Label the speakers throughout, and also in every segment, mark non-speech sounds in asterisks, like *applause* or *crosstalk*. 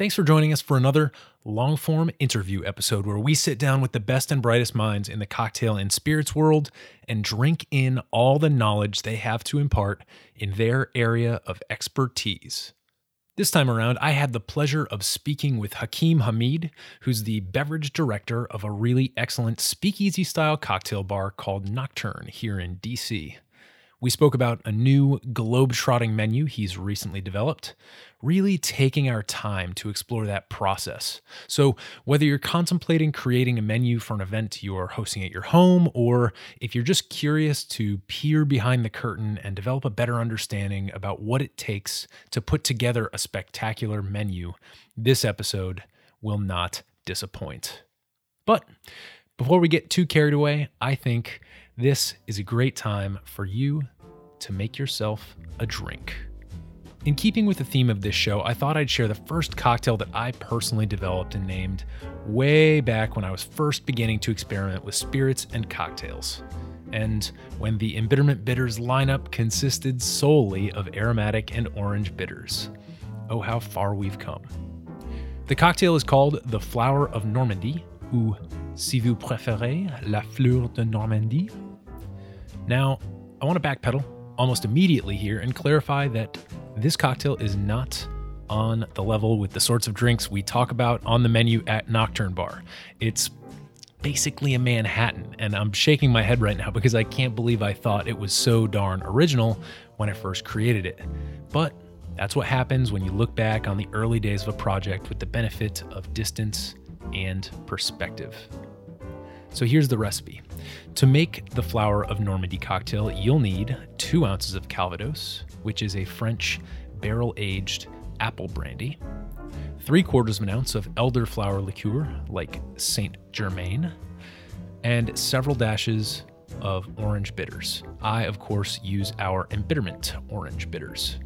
Speaker 1: Thanks for joining us for another long form interview episode where we sit down with the best and brightest minds in the cocktail and spirits world and drink in all the knowledge they have to impart in their area of expertise. This time around, I had the pleasure of speaking with Hakim Hamid, who's the beverage director of a really excellent speakeasy style cocktail bar called Nocturne here in DC. We spoke about a new globe-trotting menu he's recently developed, really taking our time to explore that process. So, whether you're contemplating creating a menu for an event you're hosting at your home, or if you're just curious to peer behind the curtain and develop a better understanding about what it takes to put together a spectacular menu, this episode will not disappoint. But before we get too carried away, I think this is a great time for you to make yourself a drink. In keeping with the theme of this show, I thought I'd share the first cocktail that I personally developed and named way back when I was first beginning to experiment with spirits and cocktails. And when the embitterment bitters lineup consisted solely of aromatic and orange bitters. Oh, how far we've come. The cocktail is called the Flower of Normandy, ou si vous préférez, la Fleur de Normandie. Now, I want to backpedal almost immediately here and clarify that this cocktail is not on the level with the sorts of drinks we talk about on the menu at Nocturne Bar. It's basically a Manhattan, and I'm shaking my head right now because I can't believe I thought it was so darn original when I first created it. But that's what happens when you look back on the early days of a project with the benefit of distance and perspective. So here's the recipe. To make the Flower of Normandy cocktail, you'll need two ounces of Calvados, which is a French barrel aged apple brandy, three quarters of an ounce of elderflower liqueur, like Saint Germain, and several dashes of orange bitters. I, of course, use our embitterment orange bitters.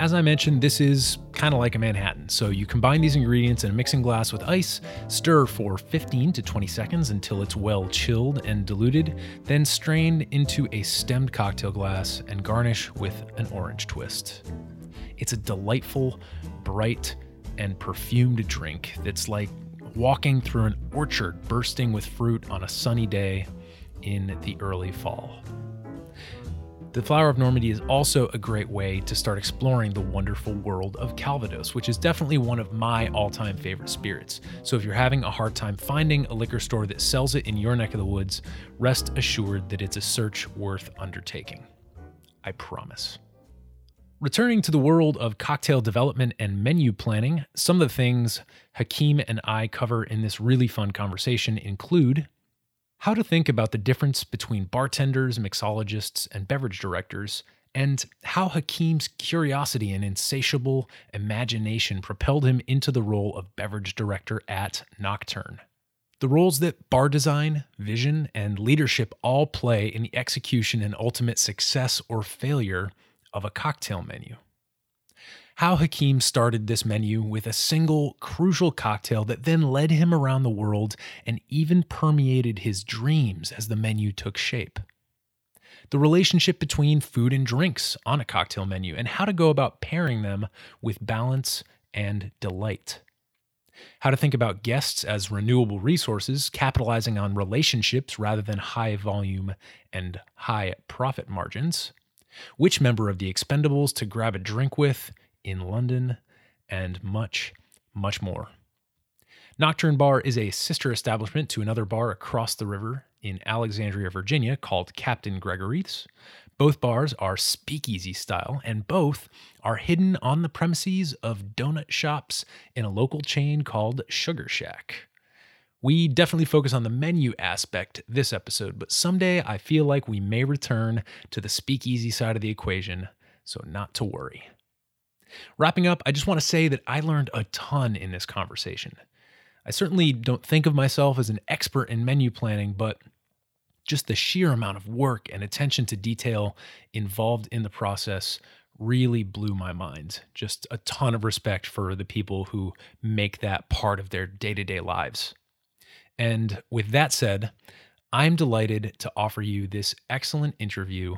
Speaker 1: As I mentioned, this is kind of like a Manhattan. So you combine these ingredients in a mixing glass with ice, stir for 15 to 20 seconds until it's well chilled and diluted, then strain into a stemmed cocktail glass and garnish with an orange twist. It's a delightful, bright, and perfumed drink that's like walking through an orchard bursting with fruit on a sunny day in the early fall. The Flower of Normandy is also a great way to start exploring the wonderful world of Calvados, which is definitely one of my all time favorite spirits. So if you're having a hard time finding a liquor store that sells it in your neck of the woods, rest assured that it's a search worth undertaking. I promise. Returning to the world of cocktail development and menu planning, some of the things Hakim and I cover in this really fun conversation include how to think about the difference between bartenders, mixologists, and beverage directors, and how Hakim's curiosity and insatiable imagination propelled him into the role of beverage director at Nocturne. The roles that bar design, vision, and leadership all play in the execution and ultimate success or failure of a cocktail menu how Hakim started this menu with a single crucial cocktail that then led him around the world and even permeated his dreams as the menu took shape. The relationship between food and drinks on a cocktail menu, and how to go about pairing them with balance and delight. How to think about guests as renewable resources, capitalizing on relationships rather than high volume and high profit margins. Which member of the Expendables to grab a drink with, in London, and much, much more. Nocturne Bar is a sister establishment to another bar across the river in Alexandria, Virginia called Captain Gregory's. Both bars are speakeasy style, and both are hidden on the premises of donut shops in a local chain called Sugar Shack. We definitely focus on the menu aspect this episode, but someday I feel like we may return to the speakeasy side of the equation, so not to worry. Wrapping up, I just want to say that I learned a ton in this conversation. I certainly don't think of myself as an expert in menu planning, but just the sheer amount of work and attention to detail involved in the process really blew my mind. Just a ton of respect for the people who make that part of their day to day lives. And with that said, I'm delighted to offer you this excellent interview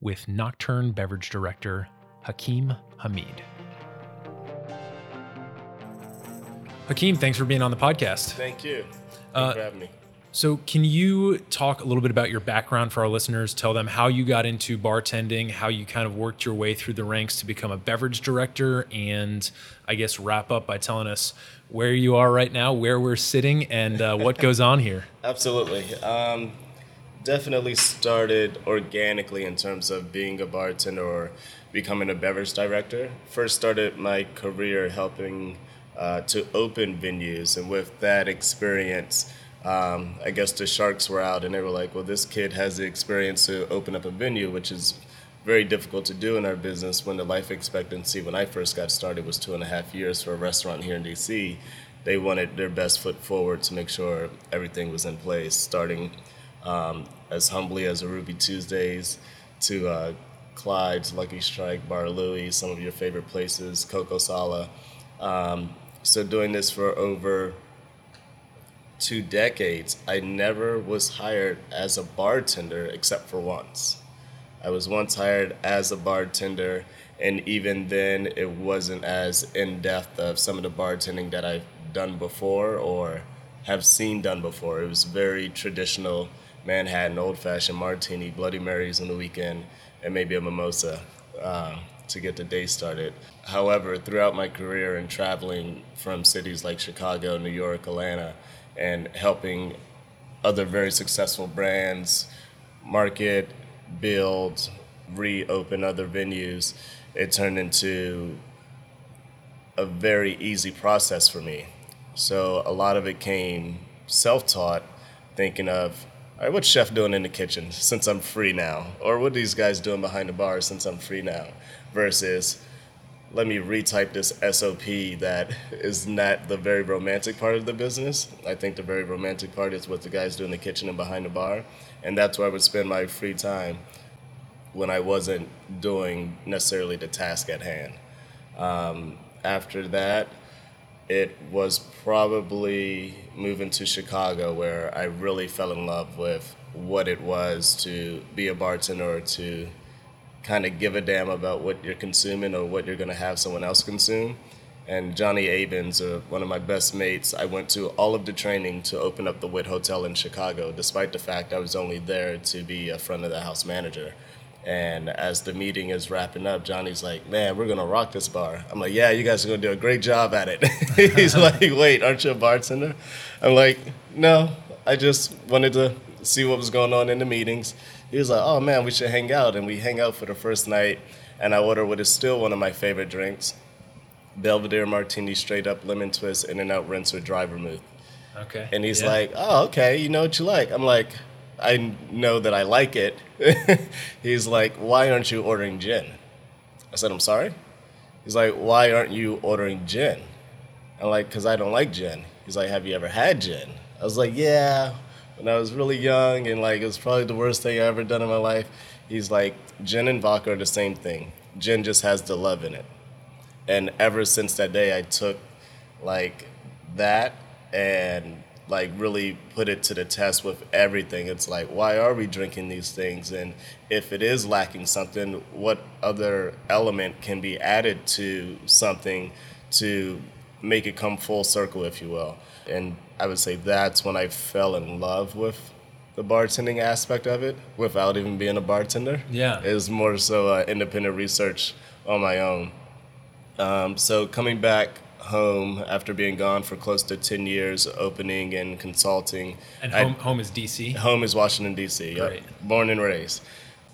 Speaker 1: with Nocturne Beverage Director Hakim Hamid. Hakim, thanks for being on the podcast.
Speaker 2: Thank you.
Speaker 1: Uh,
Speaker 2: for having me.
Speaker 1: So, can you talk a little bit about your background for our listeners? Tell them how you got into bartending, how you kind of worked your way through the ranks to become a beverage director, and I guess wrap up by telling us where you are right now, where we're sitting, and uh, what goes on here. *laughs*
Speaker 2: Absolutely. Um, definitely started organically in terms of being a bartender or becoming a beverage director. First started my career helping uh, to open venues, and with that experience, um, I guess the sharks were out and they were like, well, this kid has the experience to open up a venue, which is very difficult to do in our business when the life expectancy when I first got started was two and a half years for a restaurant here in DC. They wanted their best foot forward to make sure everything was in place, starting um, as humbly as a Ruby Tuesdays to uh, Clyde's, Lucky Strike, Bar Louie, some of your favorite places, Coco Sala. Um, so doing this for over two decades, I never was hired as a bartender except for once. I was once hired as a bartender, and even then, it wasn't as in depth of some of the bartending that I've done before or have seen done before. It was very traditional Manhattan, old fashioned martini, Bloody Marys on the weekend, and maybe a mimosa. Uh, to get the day started. However, throughout my career and traveling from cities like Chicago, New York, Atlanta, and helping other very successful brands market, build, reopen other venues, it turned into a very easy process for me. So a lot of it came self taught, thinking of, all right, what's Chef doing in the kitchen since I'm free now? Or what these guys doing behind the bar since I'm free now? Versus, let me retype this SOP that is not the very romantic part of the business. I think the very romantic part is what the guys do in the kitchen and behind the bar. And that's where I would spend my free time when I wasn't doing necessarily the task at hand. Um, after that, it was probably moving to Chicago where I really fell in love with what it was to be a bartender to kind of give a damn about what you're consuming or what you're going to have someone else consume. And Johnny Abens, uh, one of my best mates, I went to all of the training to open up the Wit Hotel in Chicago, despite the fact I was only there to be a front of the house manager. And as the meeting is wrapping up, Johnny's like, "Man, we're gonna rock this bar." I'm like, "Yeah, you guys are gonna do a great job at it." *laughs* He's *laughs* like, "Wait, aren't you a bartender?" I'm like, "No, I just wanted to see what was going on in the meetings." He was like, "Oh man, we should hang out," and we hang out for the first night. And I order what is still one of my favorite drinks, Belvedere Martini, straight up lemon twist, in and out rinse with dry vermouth.
Speaker 1: Okay.
Speaker 2: And he's
Speaker 1: Yeah.
Speaker 2: like, "Oh, okay, you know what you like." I'm like, "I know that I like it." *laughs* he's like, "Why aren't you ordering gin?" I said, "I'm sorry." He's like, "Why aren't you ordering gin?" I'm like, "Cause I don't like gin." He's like, "Have you ever had gin?" I was like, "Yeah." When I was really young and like it was probably the worst thing I ever done in my life. He's like, "Gin and vodka are the same thing. Gin just has the love in it." And ever since that day, I took like that and like really put it to the test with everything. It's like, why are we drinking these things? And if it is lacking something, what other element can be added to something to make it come full circle, if you will? And I would say that's when I fell in love with the bartending aspect of it without even being a bartender.
Speaker 1: Yeah.
Speaker 2: It was more so uh, independent research on my own. Um, so coming back home after being gone for close to 10 years, opening and consulting.
Speaker 1: And
Speaker 2: I-
Speaker 1: home, home is DC.
Speaker 2: Home is Washington, D.C.
Speaker 1: Great.
Speaker 2: Born and raised.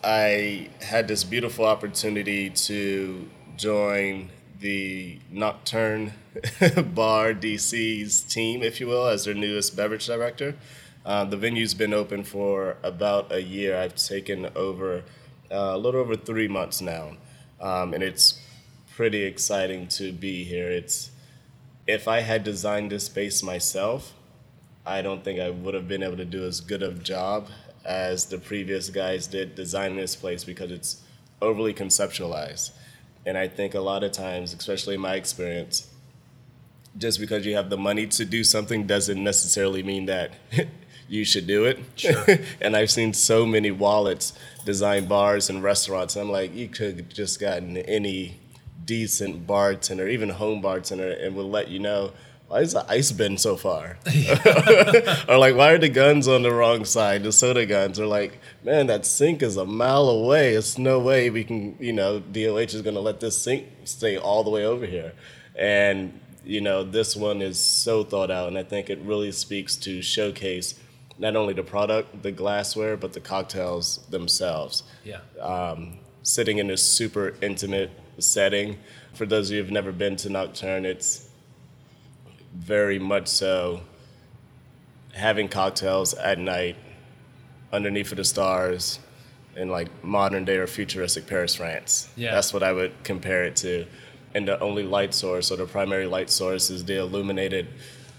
Speaker 2: I had this beautiful opportunity to join the Nocturne *laughs* Bar DC's team, if you will, as their newest beverage director. Uh, the venue's been open for about a year. I've taken over uh, a little over three months now, um, and it's pretty exciting to be here. It's if I had designed this space myself, I don't think I would have been able to do as good of job as the previous guys did designing this place because it's overly conceptualized. And I think a lot of times, especially in my experience, just because you have the money to do something doesn't necessarily mean that *laughs* you should do it.
Speaker 1: Sure. *laughs*
Speaker 2: and I've seen so many wallets design bars and restaurants. I'm like, you could have just gotten any decent bartender, even home bartender, and will let you know why is the ice bin so far? *laughs* *laughs* or like, why are the guns on the wrong side? The soda guns are like, man, that sink is a mile away. It's no way we can, you know, DOH is going to let this sink stay all the way over here. And, you know, this one is so thought out. And I think it really speaks to showcase not only the product, the glassware, but the cocktails themselves
Speaker 1: Yeah.
Speaker 2: um, sitting in this super intimate setting. For those of you who've never been to Nocturne, it's very much so having cocktails at night underneath of the stars in like modern day or futuristic Paris, France.
Speaker 1: Yeah.
Speaker 2: That's what I would compare it to. And the only light source, or the primary light source, is the illuminated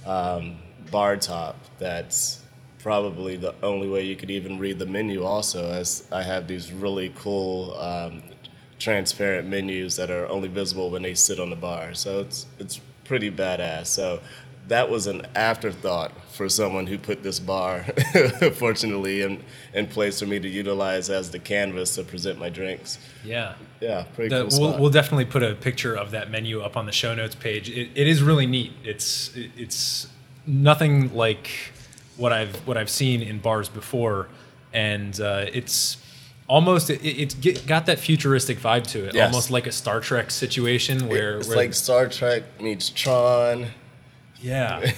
Speaker 2: um, bar top. That's probably the only way you could even read the menu. Also, as I have these really cool um, transparent menus that are only visible when they sit on the bar. So it's it's pretty badass. So that was an afterthought for someone who put this bar, *laughs* fortunately, in, in place for me to utilize as the canvas to present my drinks.
Speaker 1: Yeah.
Speaker 2: Yeah, pretty
Speaker 1: The-
Speaker 2: cool
Speaker 1: we'll, we'll definitely put a picture of that menu up on the show notes page. It, it is really neat. It's it- it's nothing like what I've what I've seen in bars before, and uh, it's almost it, it's get, got that futuristic vibe to it,
Speaker 2: Yes.
Speaker 1: almost like a Star Trek situation where,
Speaker 2: it's
Speaker 1: where
Speaker 2: like Star Trek meets Tron.
Speaker 1: yeah, *laughs*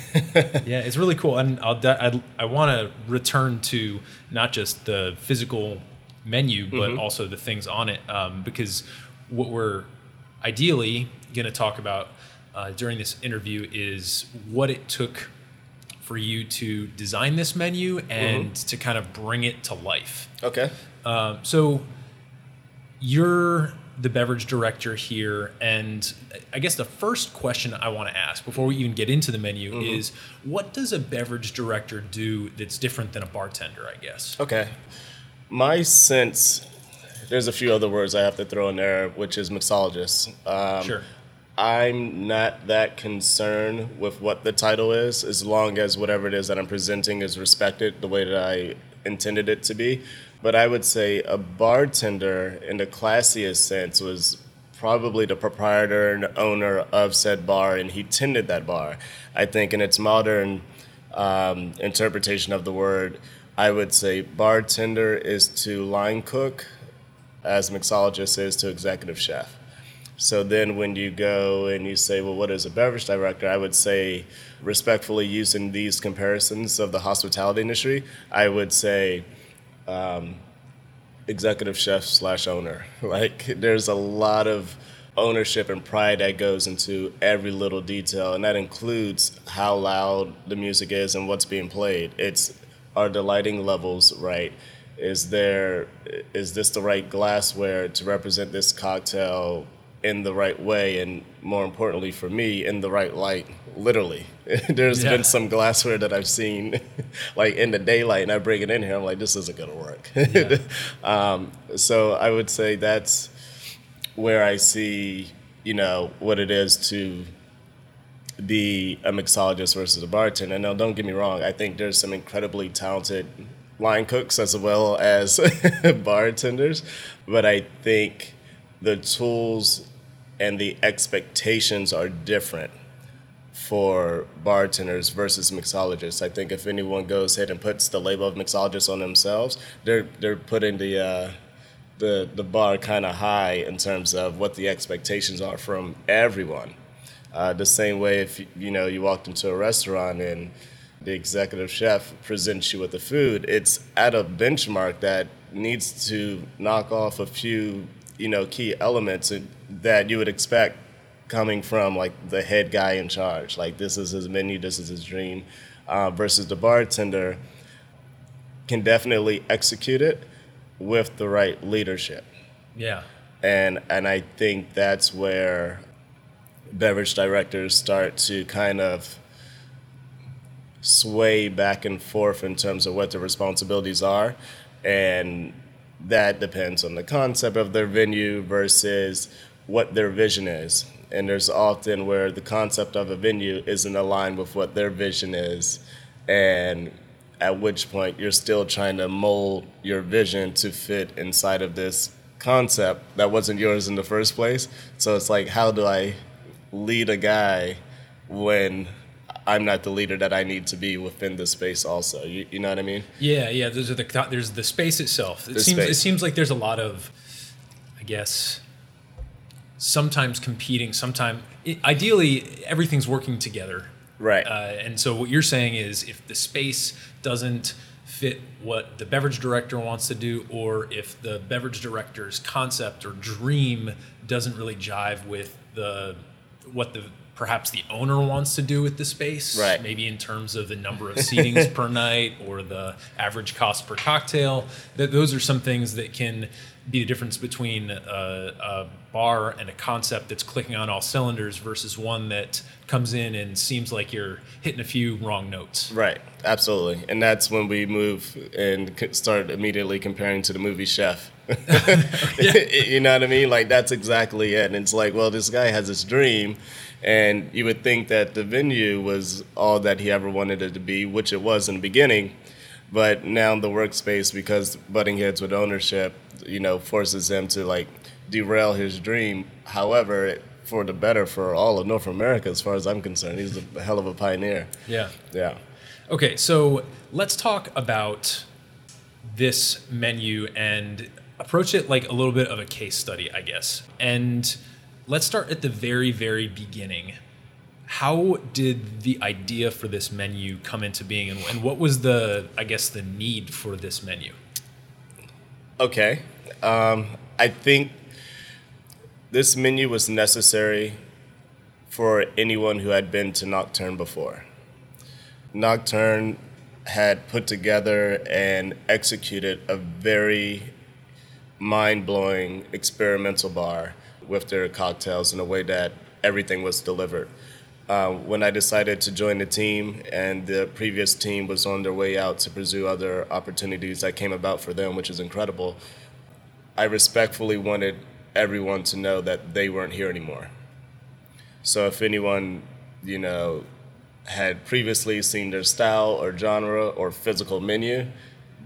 Speaker 1: yeah, it's really cool, and I'll I'd, I want to return to not just the physical menu, but also the things on it, um, because what we're ideally going to talk about uh, during this interview is what it took for you to design this menu and to kind of bring it to life.
Speaker 2: Okay.
Speaker 1: Um, so you're the beverage director here, and I guess the first question I want to ask before we even get into the menu
Speaker 2: Mm-hmm.
Speaker 1: is what does a beverage director do that's different than a bartender, I guess?
Speaker 2: Okay. My sense, there's a few other words I have to throw in there, which is mixologist. Um,
Speaker 1: Sure.
Speaker 2: I'm not that concerned with what the title is, as long as whatever it is that I'm presenting is respected the way that I intended it to be. But I would say a bartender, in the classiest sense, was probably the proprietor and owner of said bar, and he tended that bar. I think in its modern um, interpretation of the word, I would say bartender is to line cook, as mixologist is to executive chef. So then when you go and you say, well, what is a beverage director? I would say, respectfully using these comparisons of the hospitality industry, I would say um, executive chef slash owner. *laughs* Like there's a lot of ownership and pride that goes into every little detail, and that includes how loud the music is and what's being played. It's are the lighting levels right? Is there is this the right glassware to represent this cocktail in the right way, and more importantly for me, in the right light? Literally, *laughs* there's
Speaker 1: Yeah.
Speaker 2: been some glassware that I've seen, *laughs* like in the daylight, and I bring it in here. I'm like, this isn't gonna work.
Speaker 1: Yeah. *laughs*
Speaker 2: um, so I would say that's where I see, you know, what it is to be a mixologist versus a bartender. Now, don't get me wrong. I think there's some incredibly talented line cooks as well as bartenders, but I think the tools and the expectations are different for bartenders versus mixologists. I think if anyone goes ahead and puts the label of mixologist on themselves, they're they're putting the uh, the the bar kind of high in terms of what the expectations are from everyone. Uh, the same way if you know you walked into a restaurant and the executive chef presents you with the food, it's at a benchmark that needs to knock off a few you know key elements that you would expect coming from like the head guy in charge. Like this is his menu, this is his dream, uh, versus the bartender can definitely execute it with the right leadership.
Speaker 1: Yeah.
Speaker 2: and and I think that's where beverage directors start to kind of sway back and forth in terms of what their responsibilities are, and that depends on the concept of their venue versus what their vision is. And there's often where the concept of a venue isn't aligned with what their vision is, and at which point you're still trying to mold your vision to fit inside of this concept that wasn't yours in the first place. So it's like, how do I lead a guy when I'm not the leader that I need to be within the space? Also, you, you know what I mean?
Speaker 1: Yeah, yeah. There's the there's the space itself. It
Speaker 2: The
Speaker 1: seems it seems like there's a lot of, I guess, sometimes competing. Sometimes ideally everything's working together.
Speaker 2: Right.
Speaker 1: Uh, and so what you're saying is if the space doesn't fit what the beverage director wants to do, or if the beverage director's concept or dream doesn't really jive with the what the perhaps the owner wants to do with the space,
Speaker 2: Right.
Speaker 1: maybe in terms of the number of seatings per *laughs* night or the average cost per cocktail, that those are some things that can be the difference between a, a bar and a concept that's clicking on all cylinders versus one that comes in and seems like you're hitting a few wrong notes.
Speaker 2: Right, absolutely, and that's when we move and start immediately comparing to the movie Chef. *laughs* *laughs* you know what I mean? Like that's exactly it. And it's like, well, this guy has this dream, and you would think that the venue was all that he ever wanted it to be, which it was in the beginning. But now the workspace, because butting heads with ownership, you know, forces him to like derail his dream. However, for the better for all of North America, as far as I'm concerned, he's a hell of a pioneer.
Speaker 1: Yeah.
Speaker 2: Yeah.
Speaker 1: Okay, so let's talk about this menu and approach it like a little bit of a case study, I guess. And let's start at the very, very beginning. How did the idea for this menu come into being, and, and what was the, I guess, the need for this menu?
Speaker 2: Okay. Um, I think this menu was necessary for anyone who had been to Nocturne before. Nocturne had put together and executed a very mind blowing experimental bar with their cocktails in a way that everything was delivered. Uh, when I decided to join the team, and the previous team was on their way out to pursue other opportunities that came about for them, which is incredible, I respectfully wanted everyone to know that they weren't here anymore. So if anyone, you know, had previously seen their style or genre or physical menu,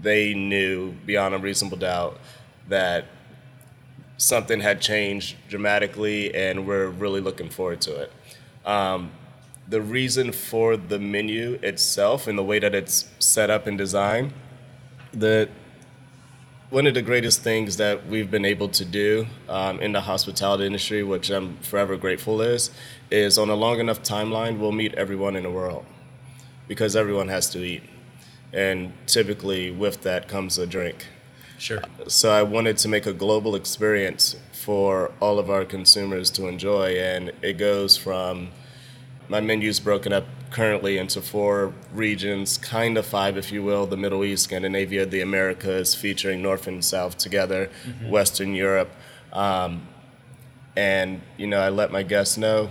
Speaker 2: they knew beyond a reasonable doubt that something had changed dramatically and we're really looking forward to it. Um, the reason for the menu itself and the way that it's set up and designed, the one of the greatest things that we've been able to do um, in the hospitality industry, which I'm forever grateful is, is on a long enough timeline, we'll meet everyone in the world because everyone has to eat. And typically, with that comes a drink.
Speaker 1: Sure.
Speaker 2: So I wanted to make a global experience for all of our consumers to enjoy, and it goes from my menu's broken up currently into four regions, kind of five, if you will: the Middle East, Scandinavia, the Americas, featuring North and South together, Western Europe, um, and you know I let my guests know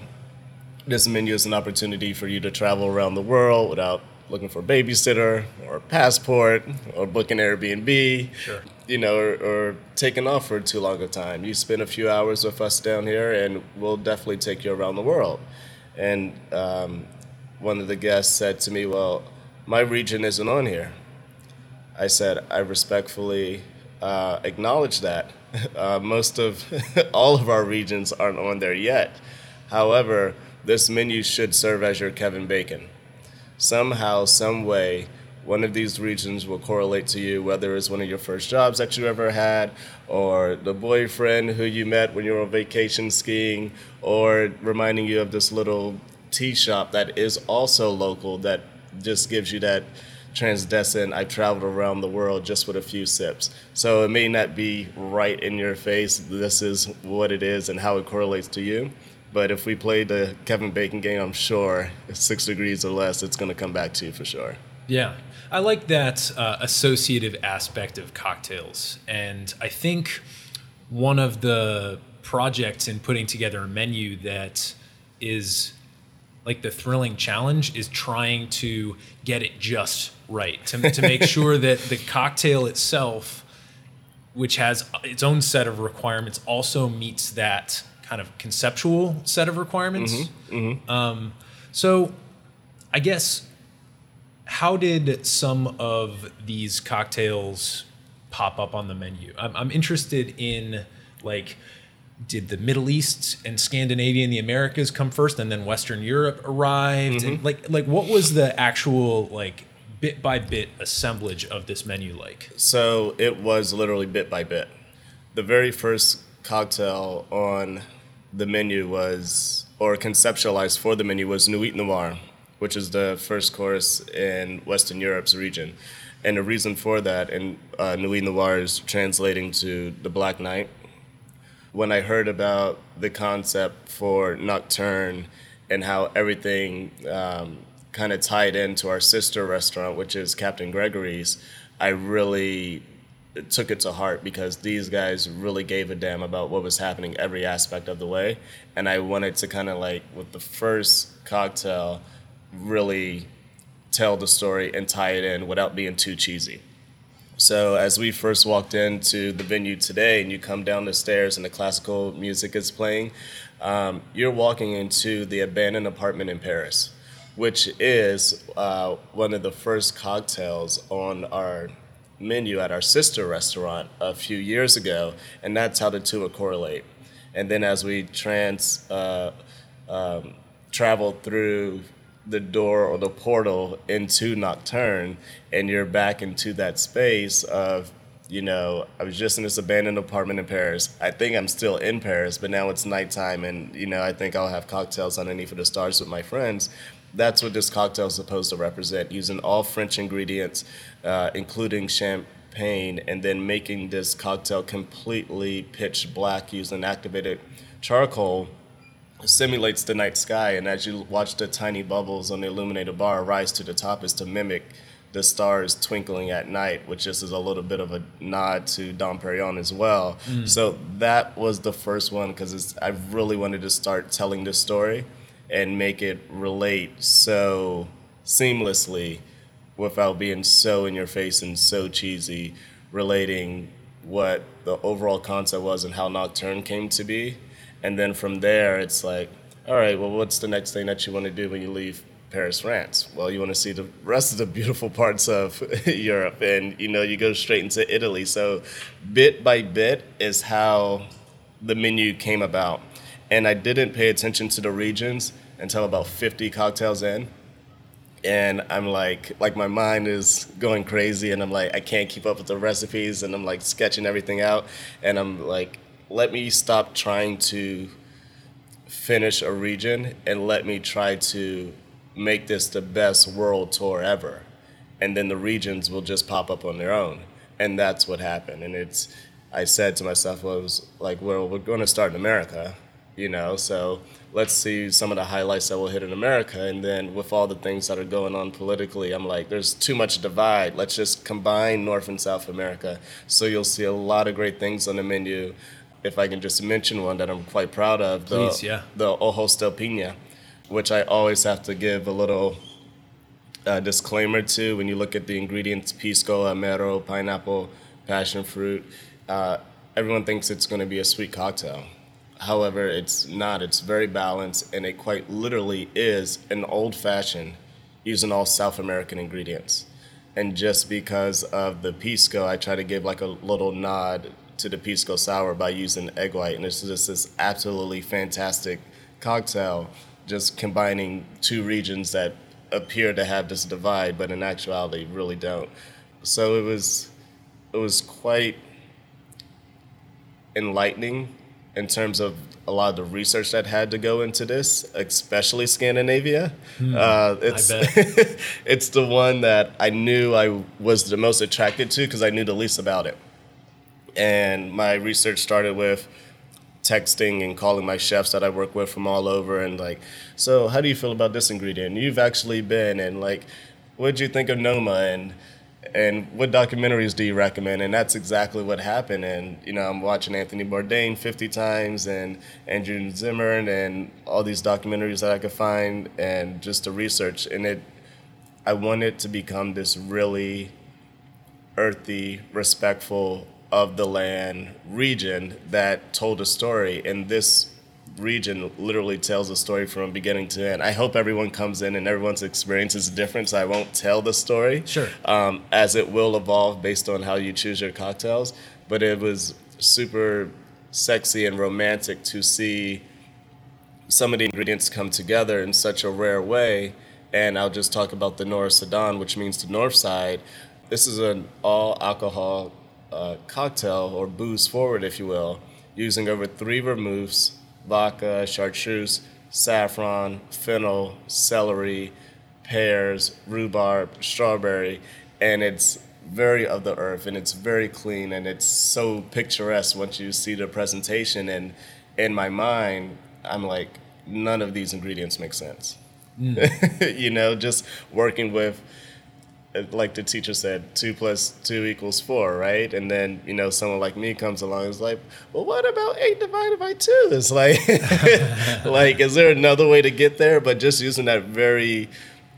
Speaker 2: this menu is an opportunity for you to travel around the world without looking for a babysitter or a passport or booking Airbnb,
Speaker 1: Sure.
Speaker 2: You know, or, or taking off for too long a time. You spend a few hours with us down here, and we'll definitely take you around the world. And um, one of the guests said to me, "Well, my region isn't on here." I said, "I respectfully uh, acknowledge that. *laughs* Uh, most of *laughs* all of our regions aren't on there yet. However, this menu should serve as your Kevin Bacon. Somehow, some way, one of these regions will correlate to you, whether it's one of your first jobs that you ever had, or the boyfriend who you met when you were on vacation skiing, or reminding you of this little tea shop that is also local that just gives you that transcendent I traveled around the world just with a few sips. So it may not be right in your face, this is what it is and how it correlates to you. But if we play the Kevin Bacon game, I'm sure six degrees or less, it's going to come back to you for sure.
Speaker 1: Yeah, I like that uh, associative aspect of cocktails, and I think one of the projects in putting together a menu that is like the thrilling challenge is trying to get it just right to, to make *laughs* sure that the cocktail itself which has its own set of requirements also meets that kind of conceptual set of requirements. Um, so i guess how did some of these cocktails pop up on the menu? I'm, I'm interested in like, did the Middle East and Scandinavia and the Americas come first, and then Western Europe arrived? And mm-hmm. like, like what was the actual like bit by bit assemblage of this menu like?
Speaker 2: So it was literally bit by bit. The very first cocktail on the menu was, or conceptualized for the menu, was Nuit Noir, which is the first course in Western Europe's region. And the reason for that, and uh, Nuit Noir is translating to the Black Knight. When I heard about the concept for Nocturne and how everything um, kind of tied into our sister restaurant, which is Captain Gregory's, I really took it to heart because these guys really gave a damn about what was happening every aspect of the way. And I wanted to kind of like, with the first cocktail, really tell the story and tie it in without being too cheesy. So as we first walked into the venue today, and you come down the stairs and the classical music is playing, um, you're walking into the abandoned apartment in Paris, which is uh, one of the first cocktails on our menu at our sister restaurant a few years ago, and that's how the two correlate. And then as we trans uh, um, travel through the door or the portal into Nocturne, and you're back into that space of, you know, I was just in this abandoned apartment in Paris. I think I'm still in Paris, but now it's nighttime, and you know, I think I'll have cocktails underneath of the stars with my friends. That's what this cocktail is supposed to represent, using all French ingredients, uh, including champagne, and then making this cocktail completely pitch black using activated charcoal simulates the night sky, and as you watch the tiny bubbles on the illuminated bar rise to the top, is to mimic the stars twinkling at night, which just is a little bit of a nod to Dom Perignon as well. Mm. So that was the first one because I really wanted to start telling this story and make it relate so seamlessly without being so in your face and so cheesy, relating what the overall concept was and how Nocturne came to be. And then from there, it's like, all right, well, what's the next thing that you want to do when you leave Paris, France? Well, you want to see the rest of the beautiful parts of *laughs* Europe, and you know, you go straight into Italy. So, bit by bit is how the menu came about. And I didn't pay attention to the regions until about 50 cocktails in and I'm like, like my mind is going crazy, and I'm like, I can't keep up with the recipes, and I'm like sketching everything out, and I'm like, let me stop trying to finish a region and let me try to make this the best world tour ever, and then the regions will just pop up on their own, and that's what happened, and it's. I said to myself, well, it was like, well, we're going to start in America, you know, so let's see some of the highlights that will hit in America. And then with all the things that are going on politically, I'm like, there's too much divide. Let's just combine North and South America. So you'll see a lot of great things on the menu. If I can just mention one that I'm quite proud of, the,
Speaker 1: Please, yeah.
Speaker 2: the Ojos del Pina, which I always have to give a little uh, disclaimer to when you look at the ingredients pisco, amaro, pineapple, passion fruit. Uh, everyone thinks it's going to be a sweet cocktail. However, it's not. It's very balanced, and it quite literally is an old fashioned using all South American ingredients. And just because of the pisco, I try to give like a little nod to the pisco sour by using egg white, and it's just this absolutely fantastic cocktail, just combining two regions that appear to have this divide, but in actuality really don't. So it was, it was quite enlightening in terms of a lot of the research that had to go into this, especially Scandinavia. uh, it's
Speaker 1: bet. *laughs*
Speaker 2: it's the one that I knew I was the most attracted to because I knew the least about it. And my research started with texting and calling my chefs that I work with from all over and like, so how do you feel about this ingredient? You've actually been and like, what did you think of Noma? And and what documentaries do you recommend? And that's exactly what happened. And you know, I'm watching Anthony Bourdain 50 times, and Andrew Zimmern, and all these documentaries that I could find, and just to research. And it, I wanted to become this really earthy, respectful of the land region that told a story. And this region literally tells a story from beginning to end. I hope everyone comes in and everyone's experience is different, so I won't tell the story.
Speaker 1: Sure.
Speaker 2: Um, as it will evolve based on how you choose your cocktails. But it was super sexy and romantic to see some of the ingredients come together in such a rare way. And I'll just talk about the Nora Sedan, which means the north side. This is an all alcohol uh, cocktail or booze forward, if you will, using over three vermouths, vodka, chartreuse, saffron, fennel, celery, pears, rhubarb, strawberry, and it's very of the earth and it's very clean and it's so picturesque once you see the presentation and in my mind I'm like none of these ingredients make sense. *laughs* you know, just working with Uh, like the teacher said, two plus two equals four, right? And then you know someone like me comes along and is like, well, what about eight divided by two? It's like, *laughs* like, is there another way to get there? But just using that very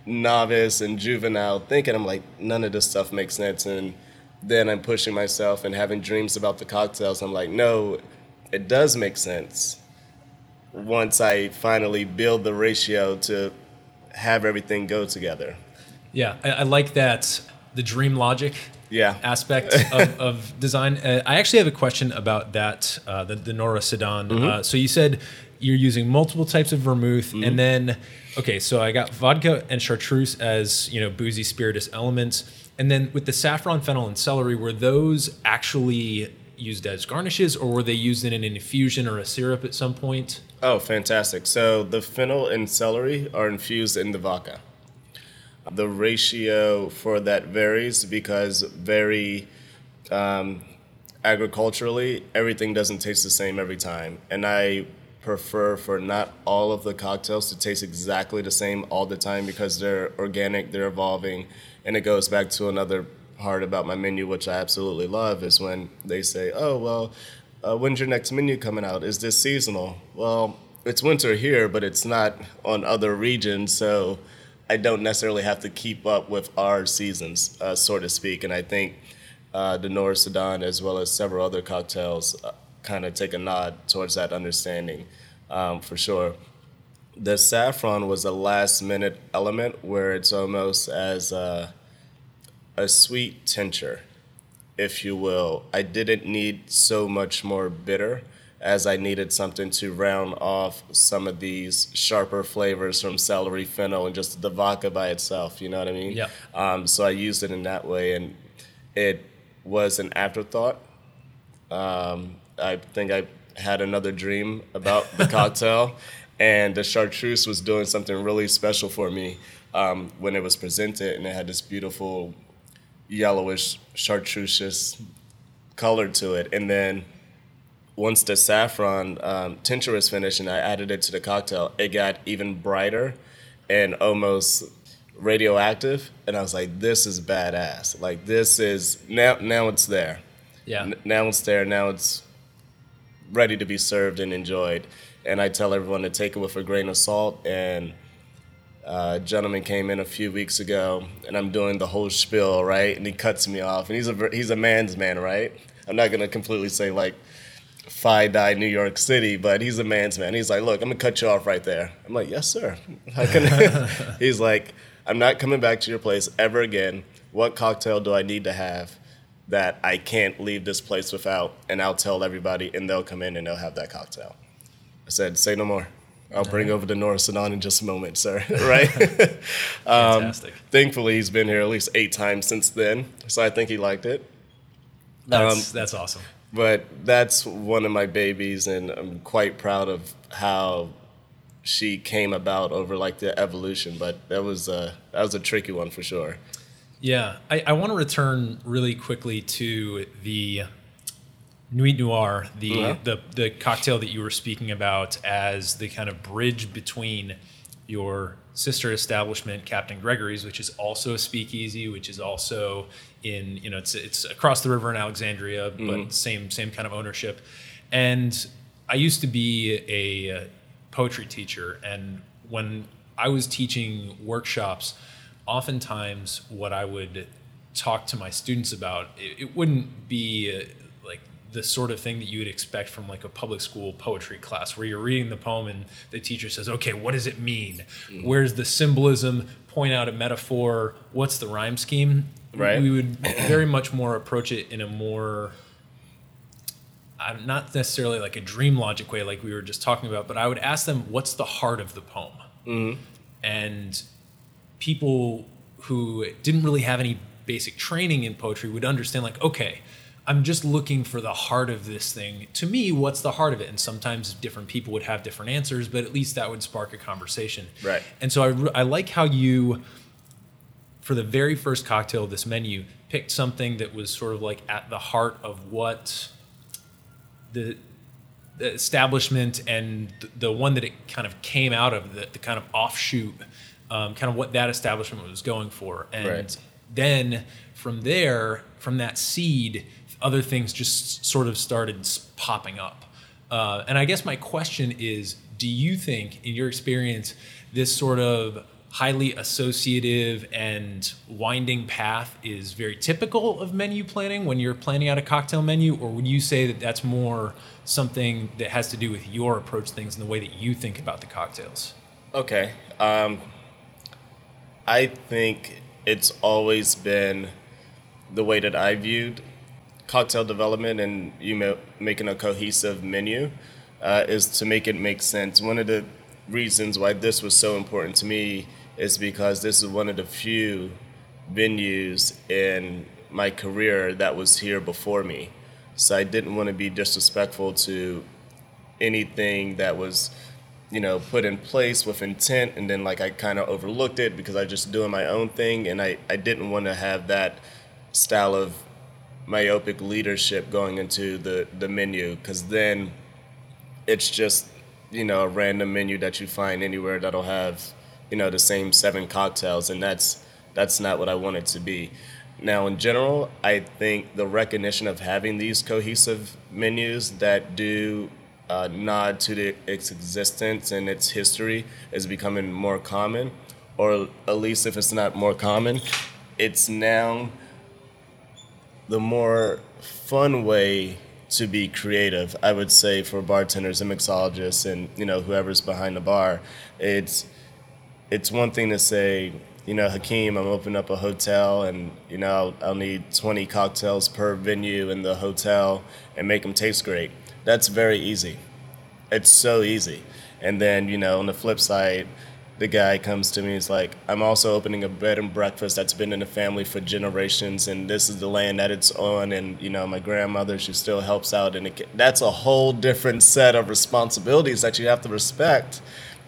Speaker 2: novice and juvenile thinking, I'm like, none of this stuff makes sense. And then I'm pushing myself and having dreams about the cocktails. I'm like, no, it does make sense. Once I finally build the ratio to have everything go together.
Speaker 1: Yeah, I, I like that the dream logic
Speaker 2: Yeah.
Speaker 1: aspect *laughs* of, of design. Uh, I actually have a question about that, uh, the, the Nora Sedan.
Speaker 2: Mm-hmm.
Speaker 1: Uh, so you said you're using multiple types of vermouth,
Speaker 2: Mm-hmm.
Speaker 1: and then okay, so I got vodka and chartreuse as you know boozy spirituous elements, and then with the saffron, fennel, and celery, were those actually used as garnishes, or were they used in an infusion or a syrup at some point?
Speaker 2: Oh, fantastic. So the fennel and celery are infused in the vodka. The ratio for that varies because very um, agriculturally, everything doesn't taste the same every time. And I prefer for not all of the cocktails to taste exactly the same all the time because they're organic, they're evolving. And it goes back to another part about my menu, which I absolutely love, is when they say, oh, well, uh, when's your next menu coming out? Is this seasonal? Well, it's winter here, but it's not on other regions, so I don't necessarily have to keep up with our seasons, uh, so to speak. And I think uh, the Nora Sedan, as well as several other cocktails, uh, kind of take a nod towards that understanding um, for sure. The saffron was a last minute element where it's almost as a, a sweet tincture if you will. I didn't need so much more bitter as I needed something to round off some of these sharper flavors from celery, fennel, and just the vodka by itself. You know what I mean?
Speaker 1: Yeah.
Speaker 2: Um, so I used it in that way, and it was an afterthought. Um, I think I had another dream about the *laughs* cocktail, and the chartreuse was doing something really special for me um, when it was presented, and it had this beautiful yellowish chartreuse color to it. And then once the saffron um, tincture was finished and I added it to the cocktail, it got even brighter and almost radioactive. And I was like, this is badass. Like this is now now it's there.
Speaker 1: Yeah.
Speaker 2: N- now it's there. Now it's ready to be served and enjoyed. And I tell everyone to take it with a grain of salt and uh, a gentleman came in a few weeks ago, and I'm doing the whole spiel, right? And he cuts me off, and he's a he's a man's man, right? I'm not gonna completely say like Phi Die New York City, but he's a man's man. He's like, look, I'm gonna cut you off right there. I'm like, yes, sir. *laughs* How can *laughs* he's like, I'm not coming back to your place ever again. What cocktail do I need to have that I can't leave this place without? And I'll tell everybody, and they'll come in and they'll have that cocktail. I said, say no more. I'll bring over the Norris Sedan in just a moment, sir. *laughs* right? Um,
Speaker 1: Fantastic.
Speaker 2: Thankfully, he's been here at least eight times since then, so I think he liked it.
Speaker 1: That's
Speaker 2: um,
Speaker 1: that's awesome.
Speaker 2: But that's one of my babies, and I'm quite proud of how she came about over like the evolution. But that was a that was a tricky one for sure.
Speaker 1: Yeah, I, I want to return really quickly to the Nuit Noir, the,
Speaker 2: Yeah.
Speaker 1: the the cocktail that you were speaking about as the kind of bridge between your sister establishment, Captain Gregory's, which is also a speakeasy, which is also in you know it's it's across the river in Alexandria, but same same kind of ownership. And I used to be a uh, poetry teacher, and when I was teaching workshops, oftentimes what I would talk to my students about, it, it wouldn't be uh, like the sort of thing that you would expect from like a public school poetry class where you're reading the poem and the teacher says, okay, what does it mean? Where's the symbolism? Point out a metaphor. What's the rhyme scheme?
Speaker 2: Right.
Speaker 1: We would very much more approach it in a more uh, not necessarily like a dream logic way, like we were just talking about, but I would ask them, what's the heart of the poem? And people who didn't really have any basic training in poetry would understand, like, okay, I'm just looking for the heart of this thing. To me, what's the heart of it? And sometimes different people would have different answers, but at least that would spark a conversation.
Speaker 2: Right.
Speaker 1: And so I, I like how you for the very first cocktail of this menu, picked something that was sort of like at the heart of what the, the establishment and the one that it kind of came out of, the, the kind of offshoot, um, kind of what that establishment was going for. And
Speaker 2: Right.
Speaker 1: then from there, from that seed, other things just sort of started popping up. Uh, and I guess my question is do you think, in your experience, this sort of highly associative and winding path is very typical of menu planning when you're planning out a cocktail menu? Or would you say that that's more something that has to do with your approach things and the way that you think about the cocktails?
Speaker 2: Okay. Um, I think it's always been the way that I viewed cocktail development and you know, making a cohesive menu uh, is to make it make sense. One of the reasons why this was so important to me is because this is one of the few venues in my career that was here before me. So I didn't want to be disrespectful to anything that was you know put in place with intent and then like i kind of overlooked it because i was just doing my own thing and i, I didn't want to have that style of myopic leadership going into the, the menu because then it's just you know a random menu that you find anywhere that'll have you know the same seven cocktails and that's that's not what i want it to be. Now in general i think the recognition of having these cohesive menus that do uh, nod to the, its existence and its history is becoming more common or at least if it's not more common it's now the more fun way to be creative, I would say, for bartenders and mixologists and you know whoever's behind the bar, it's it's one thing to say, you know, Hakim, I'm opening up a hotel and you know I'll, I'll need 20 cocktails per venue in the hotel and make them taste great. That's very easy. It's so easy. And then you know on the flip side, the guy comes to me he's like i'm also opening a bed and breakfast that's been in the family for generations and this is the land that it's on and you know my grandmother she still helps out and it, that's a whole different set of responsibilities that you have to respect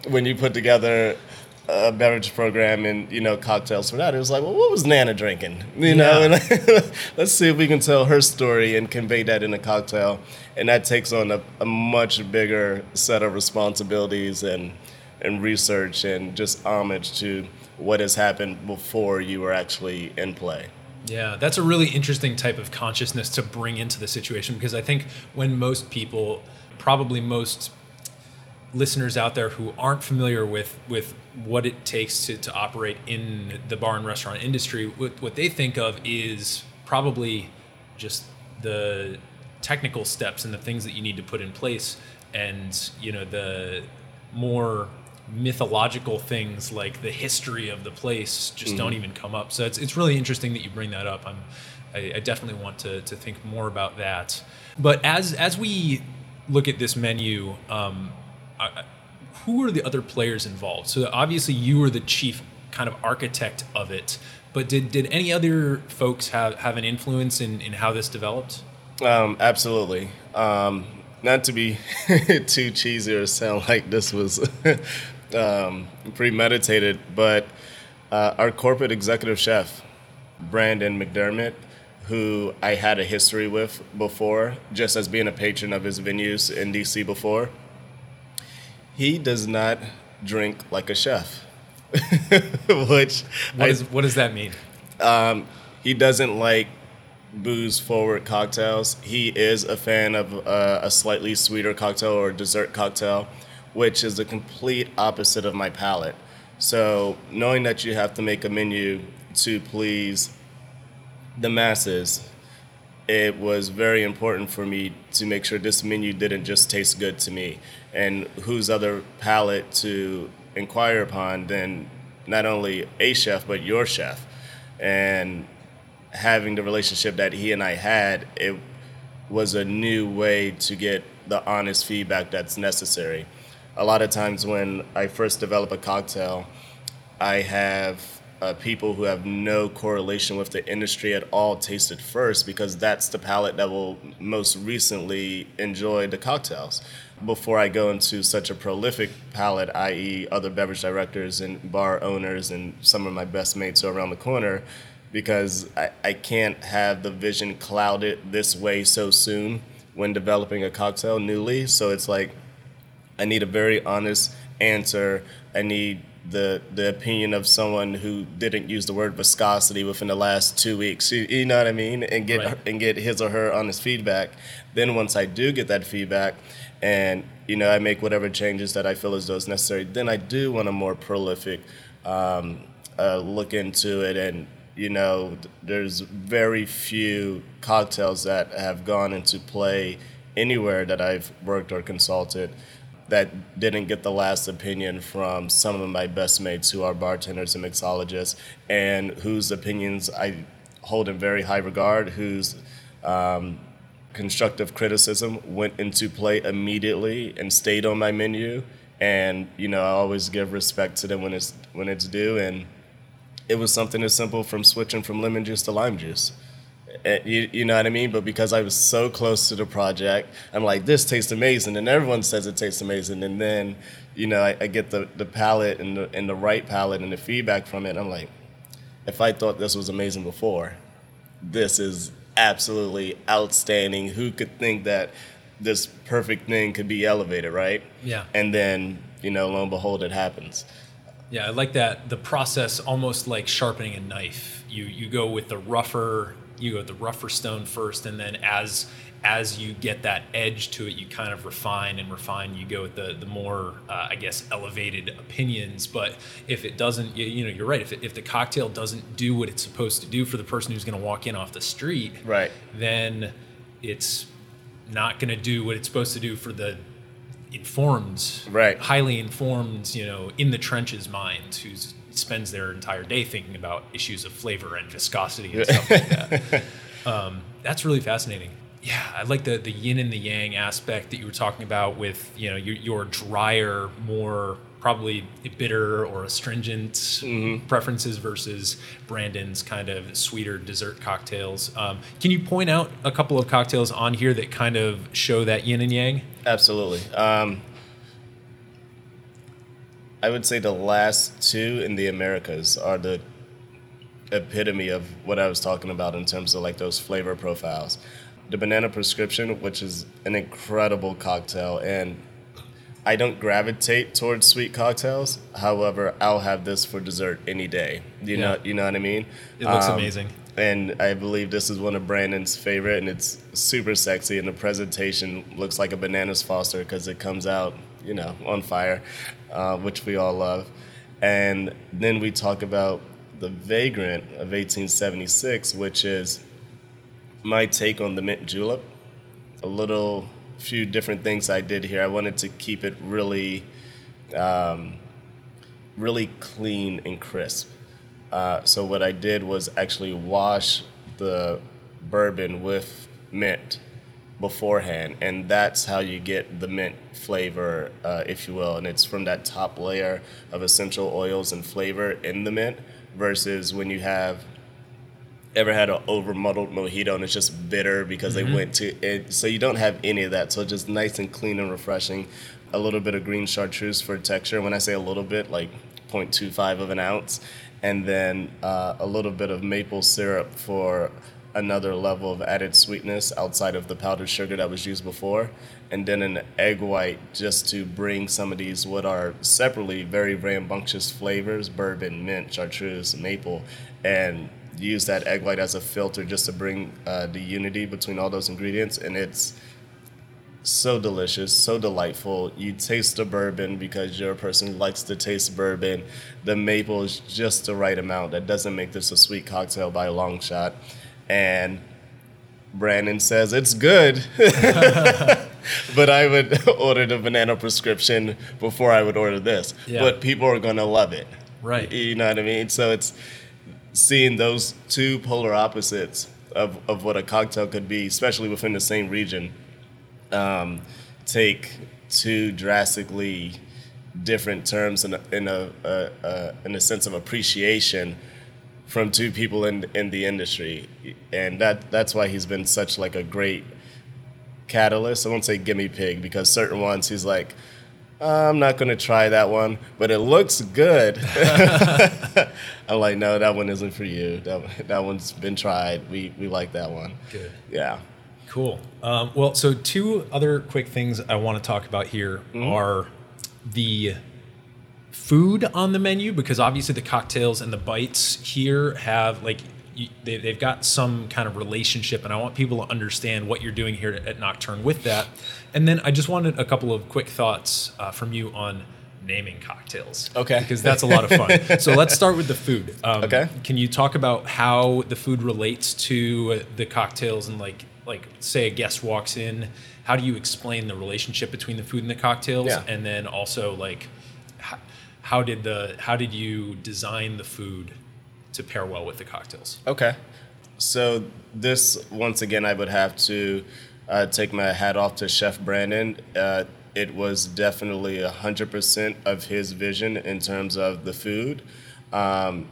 Speaker 2: when you put together a beverage program and you know cocktails for that. It was like well what was nana drinking? You know and *laughs* let's see if we can tell her story and convey that in a cocktail. And that takes on a, a much bigger set of responsibilities and and research and just homage to what has happened before you were actually in play.
Speaker 1: Yeah, that's a really interesting type of consciousness to bring into the situation because I think when most people, probably most listeners out there who aren't familiar with with what it takes to, to operate in the bar and restaurant industry, what, what they think of is probably just the technical steps and the things that you need to put in place and you know the more mythological things like the history of the place just don't even come up. So it's, it's really interesting that you bring that up. I'm I, I definitely want to, to think more about that. But as as we look at this menu um, Who are the other players involved so obviously you were the chief kind of architect of it but did, did any other folks have, have an influence in, in how this developed
Speaker 2: Um, absolutely. Um, not to be *laughs* too cheesy or sound like this was *laughs* um, premeditated, but uh, our corporate executive chef, Brandon McDermott, who I had a history with before, just as being a patron of his venues in DC before, he does not drink like a chef, *laughs* which
Speaker 1: What,
Speaker 2: I-
Speaker 1: is, what does that mean?
Speaker 2: um, he doesn't like booze forward cocktails. He is a fan of uh, a slightly sweeter cocktail or dessert cocktail, which is the complete opposite of my palate. So, knowing that you have to make a menu to please the masses, it was very important for me to make sure this menu didn't just taste good to me and whose other palate to inquire upon than not only a chef but your chef and having the relationship that he and I had it was a new way to get the honest feedback that's necessary a lot of times when I first develop a cocktail I have uh, people who have no correlation with the industry at all tasted first because that's the palate that will most recently enjoy the cocktails. Before I go into such a prolific palette, i.e., other beverage directors and bar owners and some of my best mates are around the corner, because I, I can't have the vision clouded this way so soon when developing a cocktail newly. So it's like, I need a very honest answer. I need the the opinion of someone who didn't use the word viscosity within the last two weeks. You, you know what I mean? And get
Speaker 1: Right.
Speaker 2: and get his or her honest feedback. Then once I do get that feedback, and you know I make whatever changes that I feel as though is necessary, then I do want a more prolific um, uh, look into it and. You know, there's very few cocktails that have gone into play anywhere that I've worked or consulted that didn't get the last opinion from some of my best mates who are bartenders and mixologists and whose opinions I hold in very high regard, whose um, constructive criticism went into play immediately and stayed on my menu. And you know, I always give respect to them when it's when it's due. And it was something as simple from switching from lemon juice to lime juice. Eh, You, you know what I mean? But because I was so close to the project, I'm like, this tastes amazing, and everyone says it tastes amazing. And then, you know, I, I get the, the palate and the, and the right palate and the feedback from it. I'm like, if I thought this was amazing before, this is absolutely outstanding. Who could think that this perfect thing could be elevated, right?
Speaker 1: Yeah.
Speaker 2: And then, you know, lo and behold, it happens.
Speaker 1: Yeah, I like that. The process almost like sharpening a knife. You you go with the rougher, you go with the rougher stone first, and then as as you get that edge to it, you kind of refine and refine. You go with the the more, uh, I guess, elevated opinions. But if it doesn't, you, you know, you're right. If it, if the cocktail doesn't do what it's supposed to do for the person who's going to walk in off the street,
Speaker 2: Right.
Speaker 1: then it's not going to do what it's supposed to do for the informed,
Speaker 2: Right.
Speaker 1: highly informed, you know, in the trenches mind who spends their entire day thinking about issues of flavor and viscosity and stuff like that. *laughs* Um, that's really fascinating. Yeah, I like the the yin and the yang aspect that you were talking about with you know your, your drier, more probably bitter or astringent preferences versus Brandon's kind of sweeter dessert cocktails. Um, can you point out a couple of cocktails on here that kind of show that yin and yang?
Speaker 2: Absolutely. Um, I would say the last two in the Americas are the epitome of what I was talking about in terms of like those flavor profiles. The banana prescription, which is an incredible cocktail, and I don't gravitate towards sweet cocktails. However, I'll have this for dessert any day. You know, you know what I mean.
Speaker 1: It looks
Speaker 2: Um,
Speaker 1: amazing.
Speaker 2: and I believe this is one of Brandon's favorite, and it's super sexy, and the presentation looks like a bananas Foster because it comes out, you know, on fire, uh, which we all love. And then we talk about the Vagrant of 1876, which is my take on the mint julep. A little few different things I did here. I wanted to keep it really, um, really clean and crisp. Uh, so what I did was actually wash the bourbon with mint beforehand, and that's how you get the mint flavor, uh, if you will. And it's from that top layer of essential oils and flavor in the mint, versus when you have ever had an over muddled mojito and it's just bitter because they went to it. So you don't have any of that. So just nice and clean and refreshing. A little bit of green chartreuse for texture. When I say a little bit, like 0.25 of an ounce, and then uh, a little bit of maple syrup for another level of added sweetness outside of the powdered sugar that was used before, and then an egg white just to bring some of these what are separately very rambunctious flavors bourbon, mint, chartreuse, maple and use that egg white as a filter just to bring uh, the unity between all those ingredients. And it's so delicious, so delightful. You taste the bourbon because you're a person who likes to taste bourbon. The maple is just the right amount. That doesn't make this a sweet cocktail by a long shot. And Brandon says it's good. *laughs* but I would *laughs* order the banana prescription before I would order this.
Speaker 1: Yeah.
Speaker 2: But people are going to love it.
Speaker 1: Right.
Speaker 2: You know what I mean? So it's seeing those two polar opposites of, of what a cocktail could be, especially within the same region, um, take two drastically different terms in a, in a, a, in a sense of appreciation from two people in in the industry, and that that's why he's been such like a great catalyst. I won't say gimme pig because certain ones he's like. I'm not gonna try that one, but it looks good. *laughs* I'm like, no, that one isn't for you. That that one's been tried. We we like that one.
Speaker 1: Good.
Speaker 2: Yeah.
Speaker 1: Cool. Um, well, so two other quick things I want to talk about here are the food on the menu because obviously the cocktails and the bites here have like you, they, they've got some kind of relationship and i want people to understand what you're doing here at nocturne with that and then i just wanted a couple of quick thoughts uh, from you on naming cocktails
Speaker 2: Okay.
Speaker 1: because that's a lot of fun *laughs* so let's start with the food um,
Speaker 2: Okay.
Speaker 1: can you talk about how the food relates to the cocktails and like like say a guest walks in how do you explain the relationship between the food and the cocktails
Speaker 2: Yeah.
Speaker 1: and then also like how, how did the how did you design the food to pair well with the cocktails
Speaker 2: Okay. So this once again, I would have to uh, take my hat off to Chef Brandon. Uh, it was definitely hundred percent of his vision in terms of the food. Um,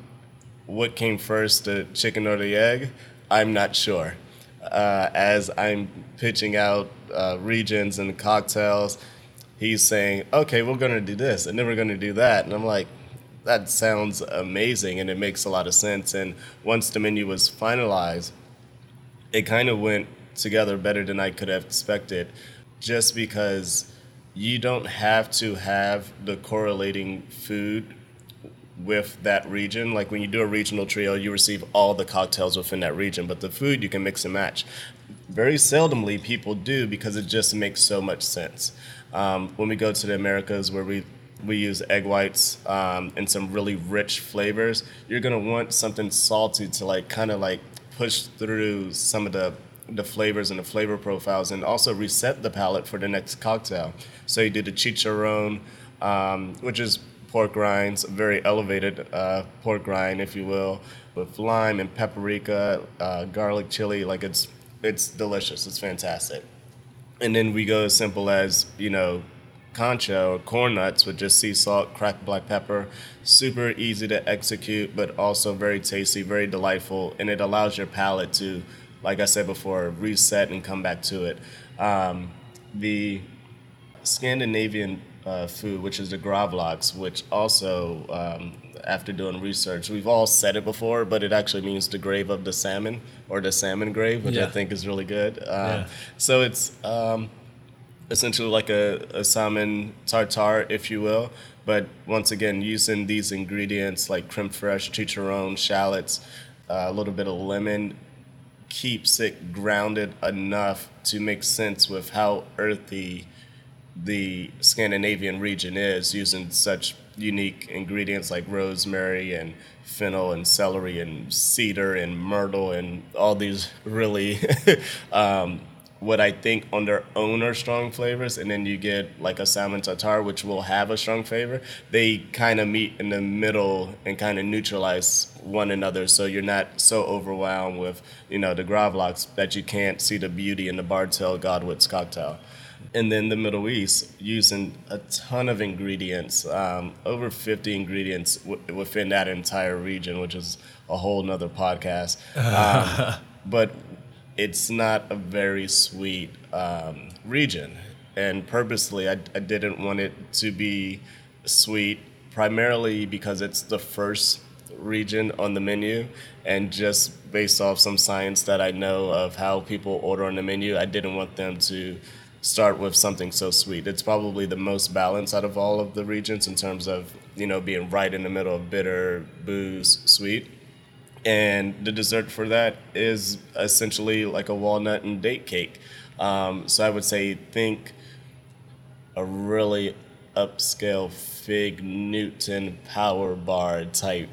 Speaker 2: what came first, the chicken or the egg? I'm not sure. Uh, as I'm pitching out uh, regions and cocktails, he's saying, "Okay, we're gonna do this, and then we're gonna do that," and I'm like, "That sounds amazing, and it makes a lot of sense." And once the menu was finalized, it kind of went together better than I could have expected, just because you don't have to have the correlating food with that region. Like when you do a regional trio, you receive all the cocktails within that region, but the food you can mix and match. Very seldomly people do because it just makes so much sense. Um, when we go to the Americas, where we we use egg whites um, and some really rich flavors, you're gonna want something salty to like kind of like push through some of the the flavors and the flavor profiles, and also reset the palate for the next cocktail. So you do the chicharron, um, which is pork rinds, very elevated uh, pork rind, if you will, with lime and paprika, uh, garlic chili. Like it's it's delicious. It's fantastic. And then we go as simple as you know, cancha or corn nuts with just sea salt, cracked black pepper. Super easy to execute, but also very tasty, very delightful, and it allows your palate to, like I said before, reset and come back to it. Um, the Scandinavian uh, food, which is the gravlax, which also, um, after doing research, we've all said it before, but it actually means the grave of the salmon or the salmon grave, which
Speaker 1: Yeah.
Speaker 2: I think is really good. Um,
Speaker 1: Yeah.
Speaker 2: So it's um, essentially like a, a salmon tartare, if you will. But once again, using these ingredients like creme fraiche, chicharron, shallots, uh, a little bit of lemon, keeps it grounded enough to make sense with how earthy the Scandinavian region is, using such unique ingredients like rosemary and fennel and celery and cedar and myrtle and all these really *laughs* um, what I think on their own are strong flavors, and then you get like a salmon tartar, which will have a strong flavor. They kind of meet in the middle and kind of neutralize one another, so you're not so overwhelmed with you know the gravlax that you can't see the beauty in the Bartel Godwitz cocktail. And then the Middle East, using a ton of ingredients, um, over 50 ingredients w- within that entire region, which is a whole nother podcast. *laughs* Um, but it's not a very sweet um, region. And purposely, I, I didn't want it to be sweet, primarily because it's the first region on the menu, and just based off some science that I know of how people order on the menu, I didn't want them to start with something so sweet. It's probably the most balanced out of all of the regions in terms of you know being right in the middle of bitter, booze, sweet. And the dessert for that is essentially like a walnut and date cake. Um, so I would say think a really upscale fig Newton power bar type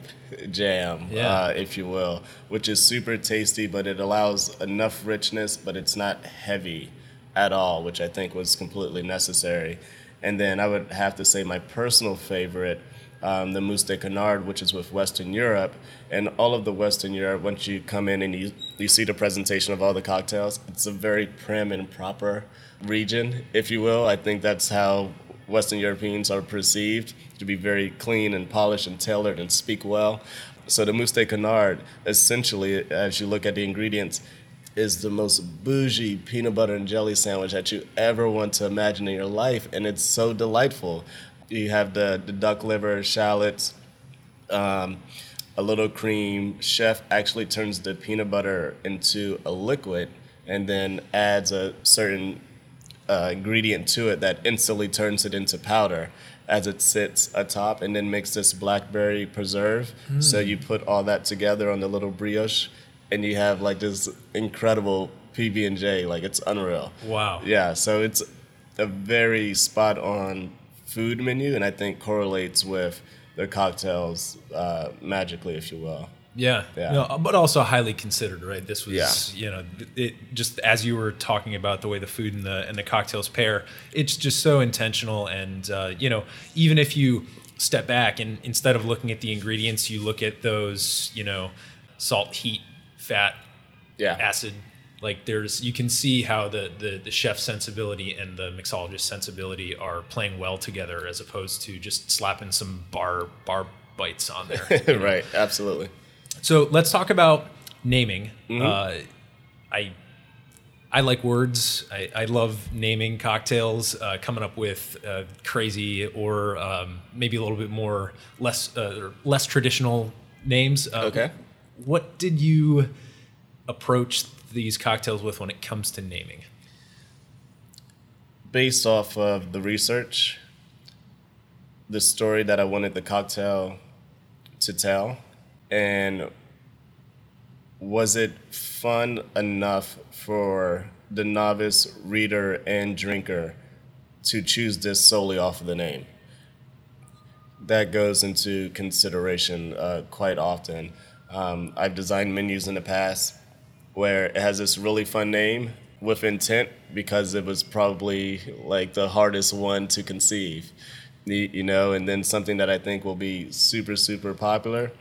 Speaker 2: jam,
Speaker 1: Yeah.
Speaker 2: uh, if you will, which is super tasty, but it allows enough richness, but it's not heavy at all, which I think was completely necessary. And then I would have to say my personal favorite, um, the Mousse de Canard, which is with Western Europe. And all of the Western Europe, once you come in and you, you see the presentation of all the cocktails, it's a very prim and proper region, if you will. I think that's how Western Europeans are perceived to be very clean and polished and tailored and speak well. So the mousse de canard, essentially, as you look at the ingredients, is the most bougie peanut butter and jelly sandwich that you ever want to imagine in your life, and it's so delightful. You have the, the duck liver, shallots, um, a little cream. Chef actually turns the peanut butter into a liquid and then adds a certain uh, ingredient to it that instantly turns it into powder as it sits atop and then makes this blackberry preserve. So you put all that together on the little brioche and you have like this incredible PB and J. Like it's unreal.
Speaker 1: Wow.
Speaker 2: Yeah, so it's a very spot on food menu, and I think correlates with their cocktails uh, magically, if you will.
Speaker 1: Yeah.
Speaker 2: Yeah.
Speaker 1: No, but also highly considered, right? This was,
Speaker 2: Yeah.
Speaker 1: you know, it just as you were talking about the way the food and the and the cocktails pair, it's just so intentional. And uh, you know, even if you step back and instead of looking at the ingredients, you look at those, you know, salt, heat, fat,
Speaker 2: Yeah.
Speaker 1: acid. Like there's, you can see how the, the the chef's sensibility and the mixologist sensibility are playing well together, as opposed to just slapping some bar bar bites on there. *laughs*
Speaker 2: right, absolutely.
Speaker 1: So let's talk about naming. Uh, I I like words. I, I love naming cocktails, uh, coming up with uh, crazy or um, maybe a little bit more less uh, or less traditional names. Uh,
Speaker 2: Okay.
Speaker 1: What did you approach these cocktails with when it comes to naming?
Speaker 2: Based off of the research, the story that I wanted the cocktail to tell, and was it fun enough for the novice reader and drinker to choose this solely off of the name? That goes into consideration uh, quite often. Um, I've designed menus in the past where it has this really fun name with intent because it was probably like the hardest one to conceive, you know, and then something that I think will be super, super popular.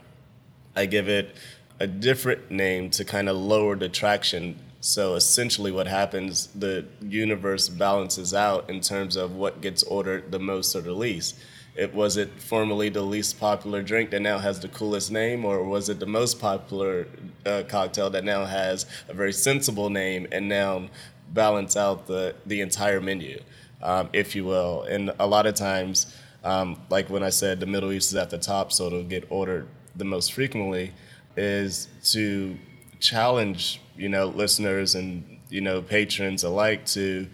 Speaker 2: I give it a different name to kind of lower the traction. So essentially, what happens, the universe balances out in terms of what gets ordered the most or the least. It was it formerly the least popular drink that now has the coolest name, or was it the most popular uh, cocktail that now has a very sensible name and now balance out the the entire menu, um, if you will? And a lot of times, um, like when I said the Middle East is at the top, so it'll get ordered the most frequently, is to challenge you know listeners and you know patrons alike to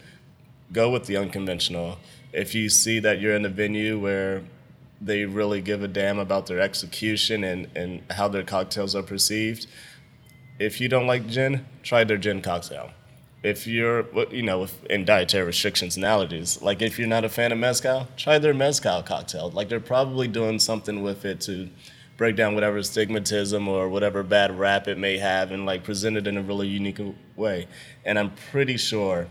Speaker 2: go with the unconventional. If you see that you're in a venue where they really give a damn about their execution and, and how their cocktails are perceived, if you don't like gin, try their gin cocktail. If you're, you know, if- in dietary restrictions and allergies, like if you're not a fan of mezcal, try their mezcal cocktail. Like they're probably doing something with it to break down whatever stigmatism or whatever bad rap it may have and like present it in a really unique way. And I'm pretty sure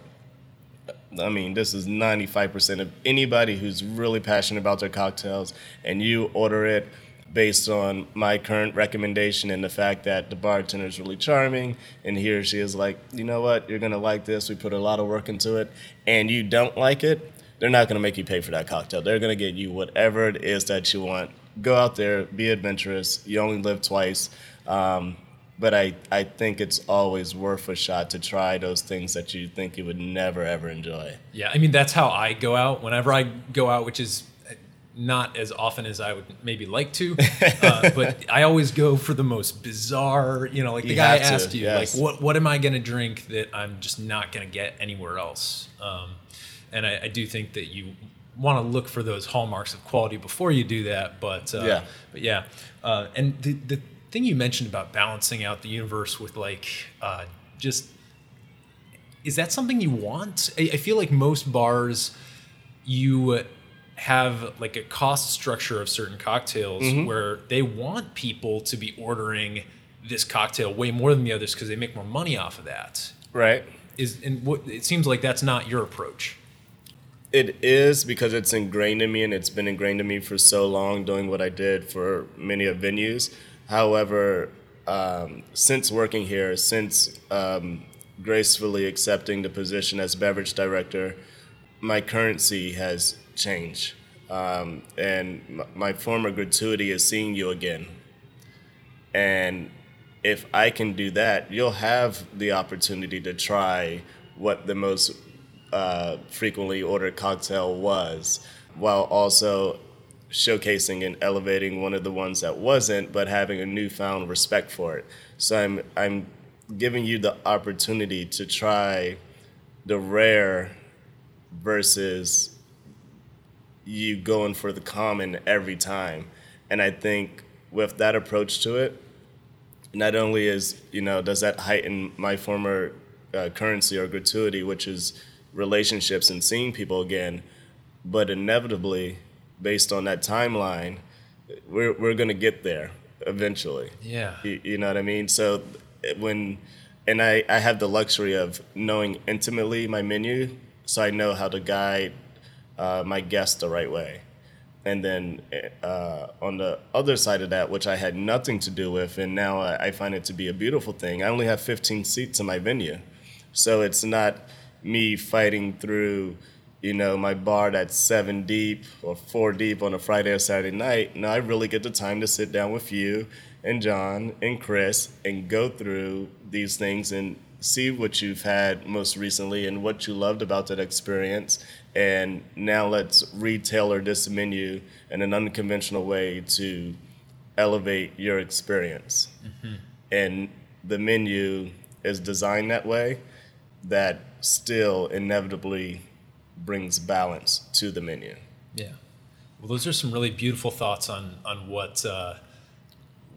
Speaker 2: I mean, this is 95% of anybody who's really passionate about their cocktails, and you order it based on my current recommendation and the fact that the bartender is really charming, and he or she is like, you know what, you're gonna like this. We put a lot of work into it, and you don't like it, they're not gonna make you pay for that cocktail. They're gonna get you whatever it is that you want. Go out there, be adventurous. You only live twice. Um, but I, I think it's always worth a shot to try those things that you think you would never ever enjoy.
Speaker 1: Yeah, I mean that's how I go out whenever I go out, which is not as often as I would maybe like to, uh, *laughs* but I always go for the most bizarre. You know, like the
Speaker 2: You
Speaker 1: guy
Speaker 2: have to,
Speaker 1: asked you,
Speaker 2: yes.
Speaker 1: like, what what am I going to drink that I'm just not going to get anywhere else? Um, and I, I do think that you want to look for those hallmarks of quality before you do that. But uh,
Speaker 2: Yeah.
Speaker 1: but yeah, uh, and the the thing you mentioned about balancing out the universe with like uh, just is that something you want? I, I feel like most bars you have like a cost structure of certain cocktails
Speaker 2: Mm-hmm.
Speaker 1: where they want people to be ordering this cocktail way more than the others because they make more money off of that.
Speaker 2: Right.
Speaker 1: Is and what it seems like that's not your approach.
Speaker 2: It is because it's ingrained in me and it's been ingrained in me for so long doing what I did for many of venues. However, um, since working here, since um, gracefully accepting the position as beverage director, my currency has changed. Um, and my former gratuity is seeing you again. And if I can do that, you'll have the opportunity to try what the most uh, frequently ordered cocktail was, while also showcasing and elevating one of the ones that wasn't, but having a newfound respect for it. So I'm I'm giving you the opportunity to try the rare versus you going for the common every time. And I think with that approach to it, not only is you know does that heighten my former uh, currency or gratuity, which is relationships and seeing people again, but inevitably, based on that timeline, we're we're gonna get there eventually.
Speaker 1: Yeah.
Speaker 2: You, you know what I mean? So when and I, I have the luxury of knowing intimately my menu, so I know how to guide uh, my guests the right way. And then uh, on the other side of that, which I had nothing to do with, and now I, I find it to be a beautiful thing. I only have 15 seats in my venue, so it's not me fighting through, you know, my bar that's seven deep or four deep on a Friday or Saturday night. No, I really get the time to sit down with you and John and Chris and go through these things and see what you've had most recently and what you loved about that experience. And now let's retailor this menu in an unconventional way to elevate your experience. Mm-hmm. And the menu is designed that way that still inevitably brings balance to the menu.
Speaker 1: Yeah. Well, those are some really beautiful thoughts on on what uh,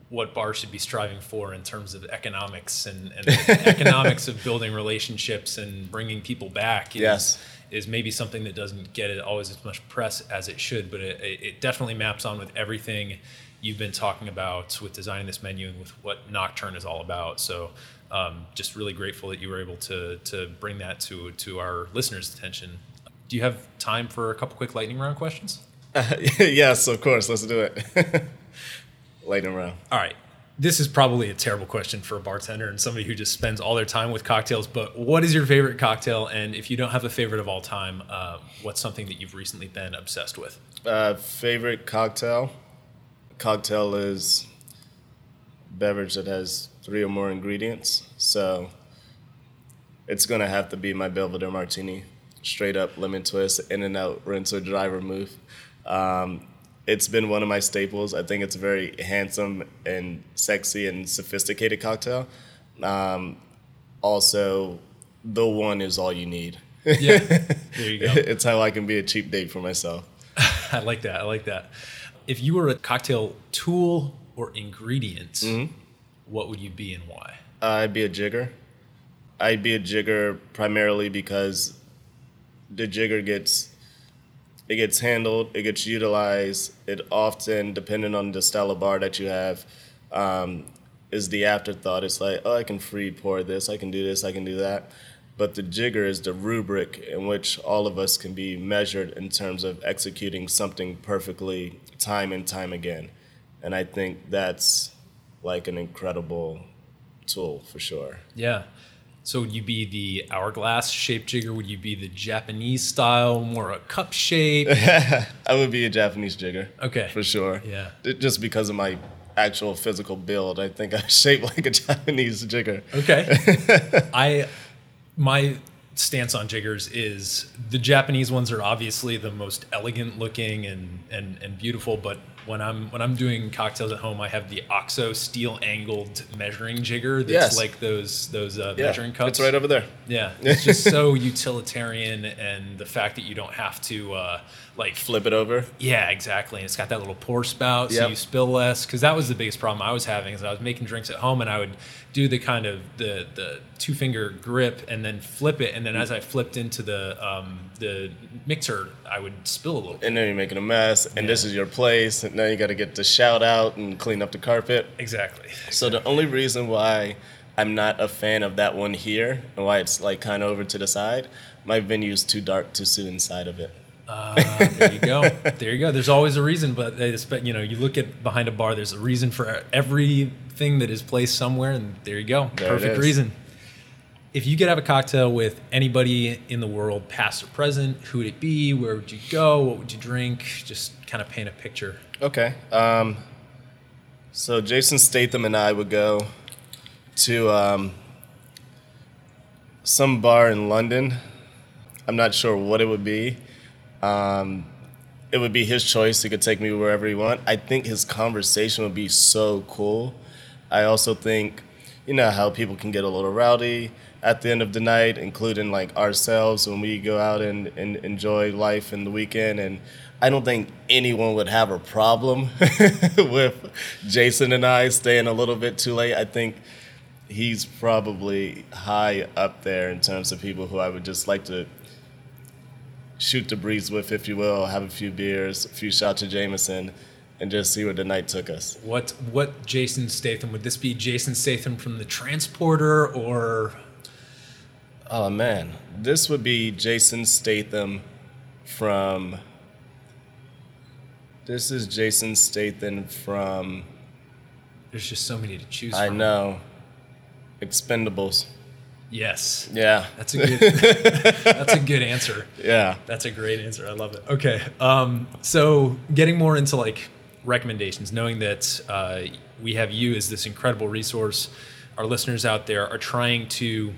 Speaker 1: what bars should be striving for in terms of economics and, and *laughs* economics of building relationships and bringing people back. Is,
Speaker 2: Yes.
Speaker 1: is maybe something that doesn't get it always as much press as it should, but it, it it definitely maps on with everything you've been talking about with designing this menu and with what Nocturne is all about. So. Um, just really grateful that you were able to to bring that to to our listeners' attention. Do you have time for a couple quick lightning round questions? *laughs*
Speaker 2: yes, of course. Let's do it. *laughs* Lightning round.
Speaker 1: All right. This is probably a terrible question for a bartender and somebody who just spends all their time with cocktails. But what is your favorite cocktail? And if you don't have a favorite of all time, uh, what's something that you've recently been obsessed with?
Speaker 2: Uh, favorite cocktail? Cocktail is beverage that has three or more ingredients. So it's gonna have to be my Belvedere Martini, straight up lemon twist, in and out, rinse or dry remove. Um, it's been one of my staples. I think it's a very handsome and sexy and sophisticated cocktail. Um, also, the one is all you need.
Speaker 1: Yeah. there you go. *laughs*
Speaker 2: it's how I can be a cheap date for myself. *laughs*
Speaker 1: I like that. I like that. If you were a cocktail tool or ingredient, what would you be and why?
Speaker 2: I'd be a jigger. I'd be a jigger primarily because the jigger gets it gets handled, it gets utilized. It often, depending on the style of bar that you have, um, is the afterthought. It's like, oh, I can free pour this, I can do this, I can do that. But the jigger is the rubric in which all of us can be measured in terms of executing something perfectly time and time again. And I think that's like an incredible tool for sure.
Speaker 1: Yeah. So would you be the hourglass shaped jigger? Would you be the Japanese style, more a cup shape? *laughs*
Speaker 2: I would be a Japanese jigger.
Speaker 1: Okay.
Speaker 2: For sure.
Speaker 1: Yeah.
Speaker 2: Just because of my actual physical build, I think I'm *laughs* shaped like a Japanese jigger.
Speaker 1: Okay. *laughs* I my stance on jiggers is the Japanese ones are obviously the most elegant looking and, and, and beautiful, but when I'm when I'm doing cocktails at home, I have the OXO steel angled measuring jigger that's
Speaker 2: Yes.
Speaker 1: like those those uh,
Speaker 2: Yeah,
Speaker 1: measuring cups.
Speaker 2: It's right over there.
Speaker 1: Yeah, *laughs* it's just so utilitarian, and the fact that you don't have to uh, like
Speaker 2: Flip it over.
Speaker 1: yeah, exactly. And it's got that little pour spout, so you spill less. Because that was the biggest problem I was having is I was making drinks at home, and I would do the kind of the the two finger grip, and then flip it, and then as I flipped into the um, the mixer, I would spill a little. bit.
Speaker 2: And then you're making a mess, and this is your place, and now you got to get the shout out and clean up the carpet.
Speaker 1: Exactly.
Speaker 2: So the only reason why I'm not a fan of that one here, and why it's like kind of over to the side, my venue's too dark to sit inside of it.
Speaker 1: Ah, there you go. *laughs* There you go. There's always a reason, but you know, you look at behind a bar. There's a reason for everything that is placed somewhere, and there you go.
Speaker 2: There
Speaker 1: Perfect reason. If you could have a cocktail with anybody in the world, past or present, who would it be? Where would you go? What would you drink? Just kind of paint a picture.
Speaker 2: Okay. Um, so Jason Statham and I would go to um, some bar in London. I'm not sure what it would be. Um, it would be his choice. He could take me wherever he want. I think his conversation would be so cool. I also think, you know, how people can get a little rowdy at the end of the night, including like ourselves when we go out and, and enjoy life in the weekend. And I don't think anyone would have a problem *laughs* with Jason and I staying a little bit too late. I think he's probably high up there in terms of people who I would just like to shoot the breeze with, if you will, have a few beers, a few shots of Jameson, and just see where the night took us.
Speaker 1: What what Jason Statham would this be? Jason Statham from the Transporter or
Speaker 2: Oh man, this would be Jason Statham from. This is Jason Statham from.
Speaker 1: there's just so many to choose from.
Speaker 2: I
Speaker 1: from.
Speaker 2: know. Expendables.
Speaker 1: Yes.
Speaker 2: Yeah.
Speaker 1: That's a good *laughs* that's a good answer.
Speaker 2: Yeah.
Speaker 1: That's a great answer. I love it. Okay. Um, so getting more into like recommendations, knowing that uh, we have you as this incredible resource, our listeners out there are trying to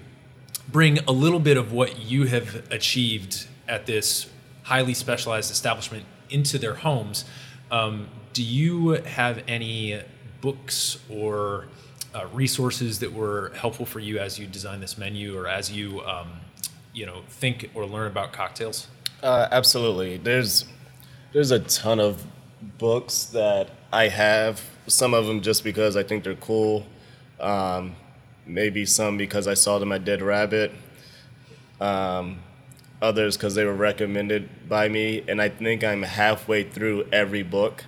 Speaker 1: bring a little bit of what you have achieved at this highly specialized establishment into their homes. Um, do you have any books or uh, resources that were helpful for you as you design this menu or as you, um, you know, think or learn about cocktails?
Speaker 2: Uh, absolutely. There's there's a ton of books that I have. Some of them just because I think they're cool. Um, maybe some because I saw them at Dead Rabbit. Um, others because they were recommended by me, and I think I'm halfway through every book.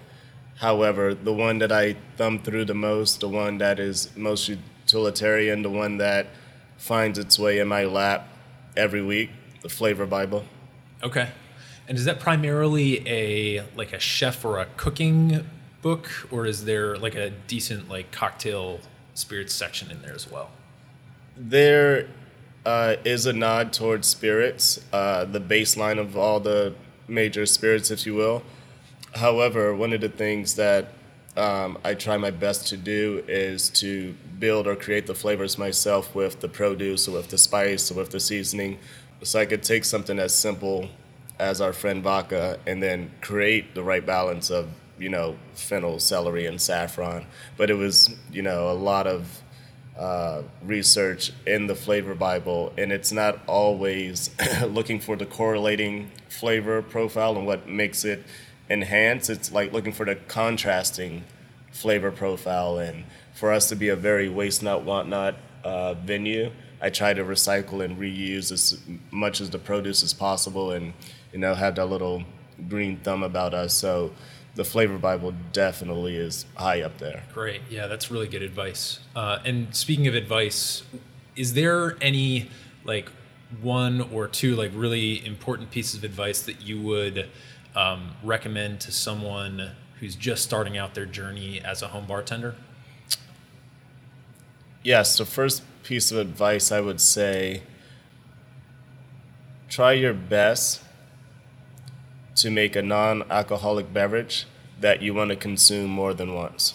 Speaker 2: However, the one that I thumb through the most, the one that is most utilitarian, the one that finds its way in my lap every week, the Flavor Bible.
Speaker 1: Okay. And is that primarily a like a chef or a cooking book, or is there like a decent like cocktail spirits section in there as well?
Speaker 2: There uh, is a nod towards spirits, uh, the baseline of all the major spirits, if you will. However, one of the things that um, I try my best to do is to build or create the flavors myself with the produce or with the spice or with the seasoning. So I could take something as simple as our friend vodka and then create the right balance of, you know, fennel, celery, and saffron. But it was, you know, a lot of uh, research in the flavor Bible, and it's not always *laughs* looking for the correlating flavor profile and what makes it enhance. It's like looking for the contrasting flavor profile, and for us to be a very waste not want not uh, venue, I try to recycle and reuse as much as the produce as possible, and you know have that little green thumb about us. So the flavor Bible definitely is high up there.
Speaker 1: Great. Yeah, that's really good advice. Uh, and speaking of advice, is there any like one or two like really important pieces of advice that you would um, recommend to someone who's just starting out their journey as a home bartender?
Speaker 2: Yes, the first piece of advice I would say try your best to make a non alcoholic beverage that you want to consume more than once.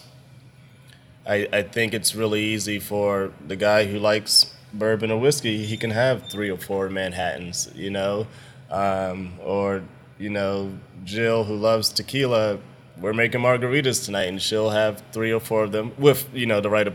Speaker 2: I, I think it's really easy for the guy who likes bourbon or whiskey, he can have three or four Manhattans, you know, um, or you know, Jill who loves tequila, we're making margaritas tonight, and she'll have three or four of them with you know the right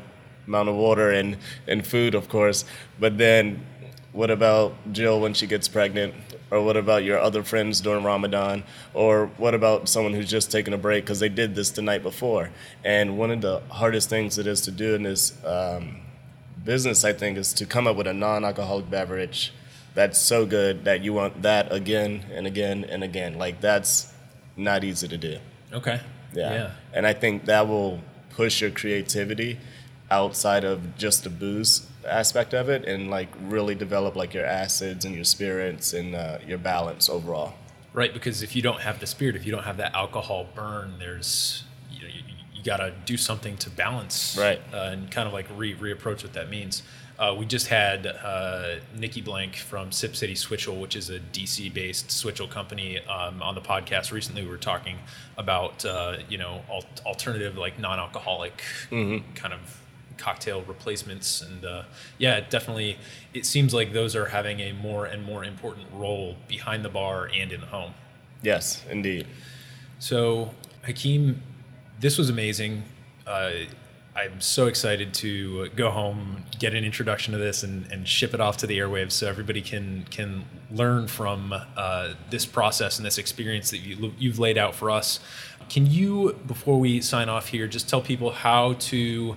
Speaker 2: amount of water and and food, of course. But then, what about Jill when she gets pregnant? Or what about your other friends during Ramadan? Or what about someone who's just taking a break because they did this the night before? And one of the hardest things it is to do in this um, business, I think, is to come up with a non-alcoholic beverage that's so good that you want that again and again and again. Like that's not easy to do.
Speaker 1: Okay.
Speaker 2: Yeah.
Speaker 1: Yeah.
Speaker 2: And I think that will push your creativity outside of just the booze aspect of it and like really develop like your acids and your spirits and uh, your balance overall.
Speaker 1: Right, because if you don't have the spirit, if you don't have that alcohol burn, there's you know you, you got to do something to balance,
Speaker 2: Right.
Speaker 1: uh, and kind of like re reapproach what that means. Uh, we just had uh, Nikki Blank from Sip City Switchel, which is a DC based Switchel company, um, on the podcast recently. We were talking about uh, you know al- alternative like non alcoholic kind of cocktail replacements and uh, yeah it definitely it seems like those are having a more and more important role behind the bar and in the home.
Speaker 2: Yes, indeed.
Speaker 1: so Hakim this was amazing. Uh, i'm so excited to go home get an introduction to this and, and ship it off to the airwaves so everybody can can learn from uh, this process and this experience that you, you've laid out for us. Can you before we sign off here just tell people how to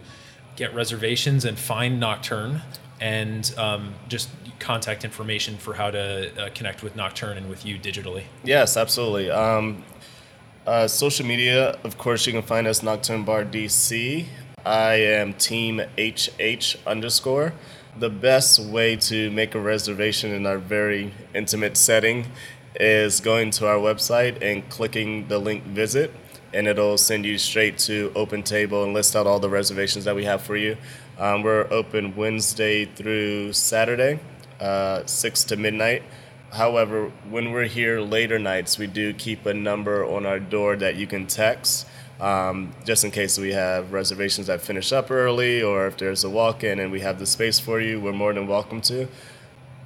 Speaker 1: get reservations and find Nocturne and um, just contact information for how to uh, connect with Nocturne and with you digitally.
Speaker 2: Yes, absolutely. Um, uh, social media, of course, you can find us Nocturne Bar DC. I am Team HH underscore. The best way to make a reservation in our very intimate setting is going to our website and clicking the link visit, and it'll send you straight to Open Table and list out all the reservations that we have for you. Um, we're open Wednesday through Saturday, uh, 6 to midnight. However, when we're here later nights, we do keep a number on our door that you can text, um, just in case we have reservations that finish up early, or if there's a walk-in and we have the space for you, we're more than welcome to.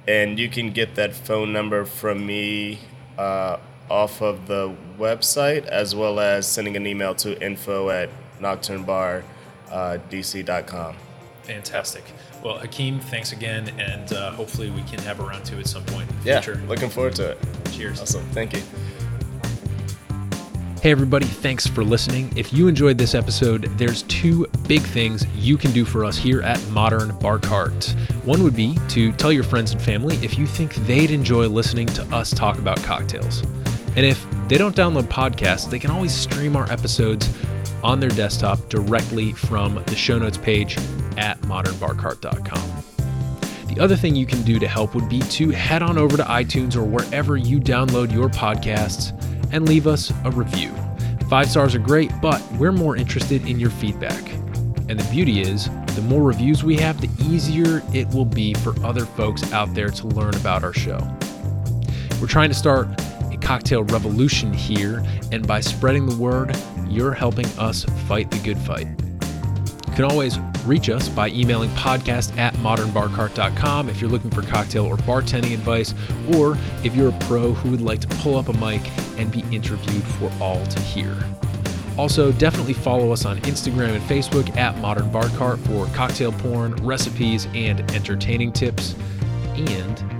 Speaker 2: And you can get that phone number from me uh, off of the website, as well as sending an email to info at nocturnebardc.com.
Speaker 1: Fantastic. Well, Hakim, thanks again, and uh, hopefully we can have a round two at some point in the
Speaker 2: Yeah,
Speaker 1: future.
Speaker 2: looking forward to it.
Speaker 1: Cheers.
Speaker 2: Awesome. Thank you.
Speaker 1: Hey, everybody, thanks for listening. If you enjoyed this episode, there's two big things you can do for us here at Modern Bar Cart. One would be to tell your friends and family if you think they'd enjoy listening to us talk about cocktails. And if they don't download podcasts, they can always stream our episodes on their desktop directly from the show notes page at modernbarcart.com. The other thing you can do to help would be to head on over to iTunes or wherever you download your podcasts and leave us a review. Five stars are great, but we're more interested in your feedback. And the beauty is, the more reviews we have, the easier it will be for other folks out there to learn about our show. We're trying to start cocktail revolution here, and by spreading the word, you're helping us fight the good fight. You can always reach us by emailing podcast at modernbarcart.com if you're looking for cocktail or bartending advice, or if you're a pro who would like to pull up a mic and be interviewed for all to hear. Also, definitely follow us on Instagram and Facebook at Modern Bar Cart for cocktail porn, recipes, and entertaining tips. And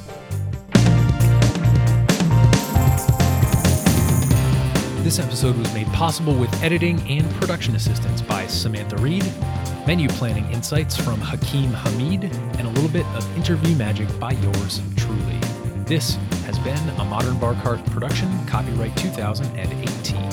Speaker 1: This episode was made possible with editing and production assistance by Samantha Reed, menu planning insights from Hakim Hamid, and a little bit of interview magic by yours truly. This has been a Modern Bar Cart production, copyright 2018.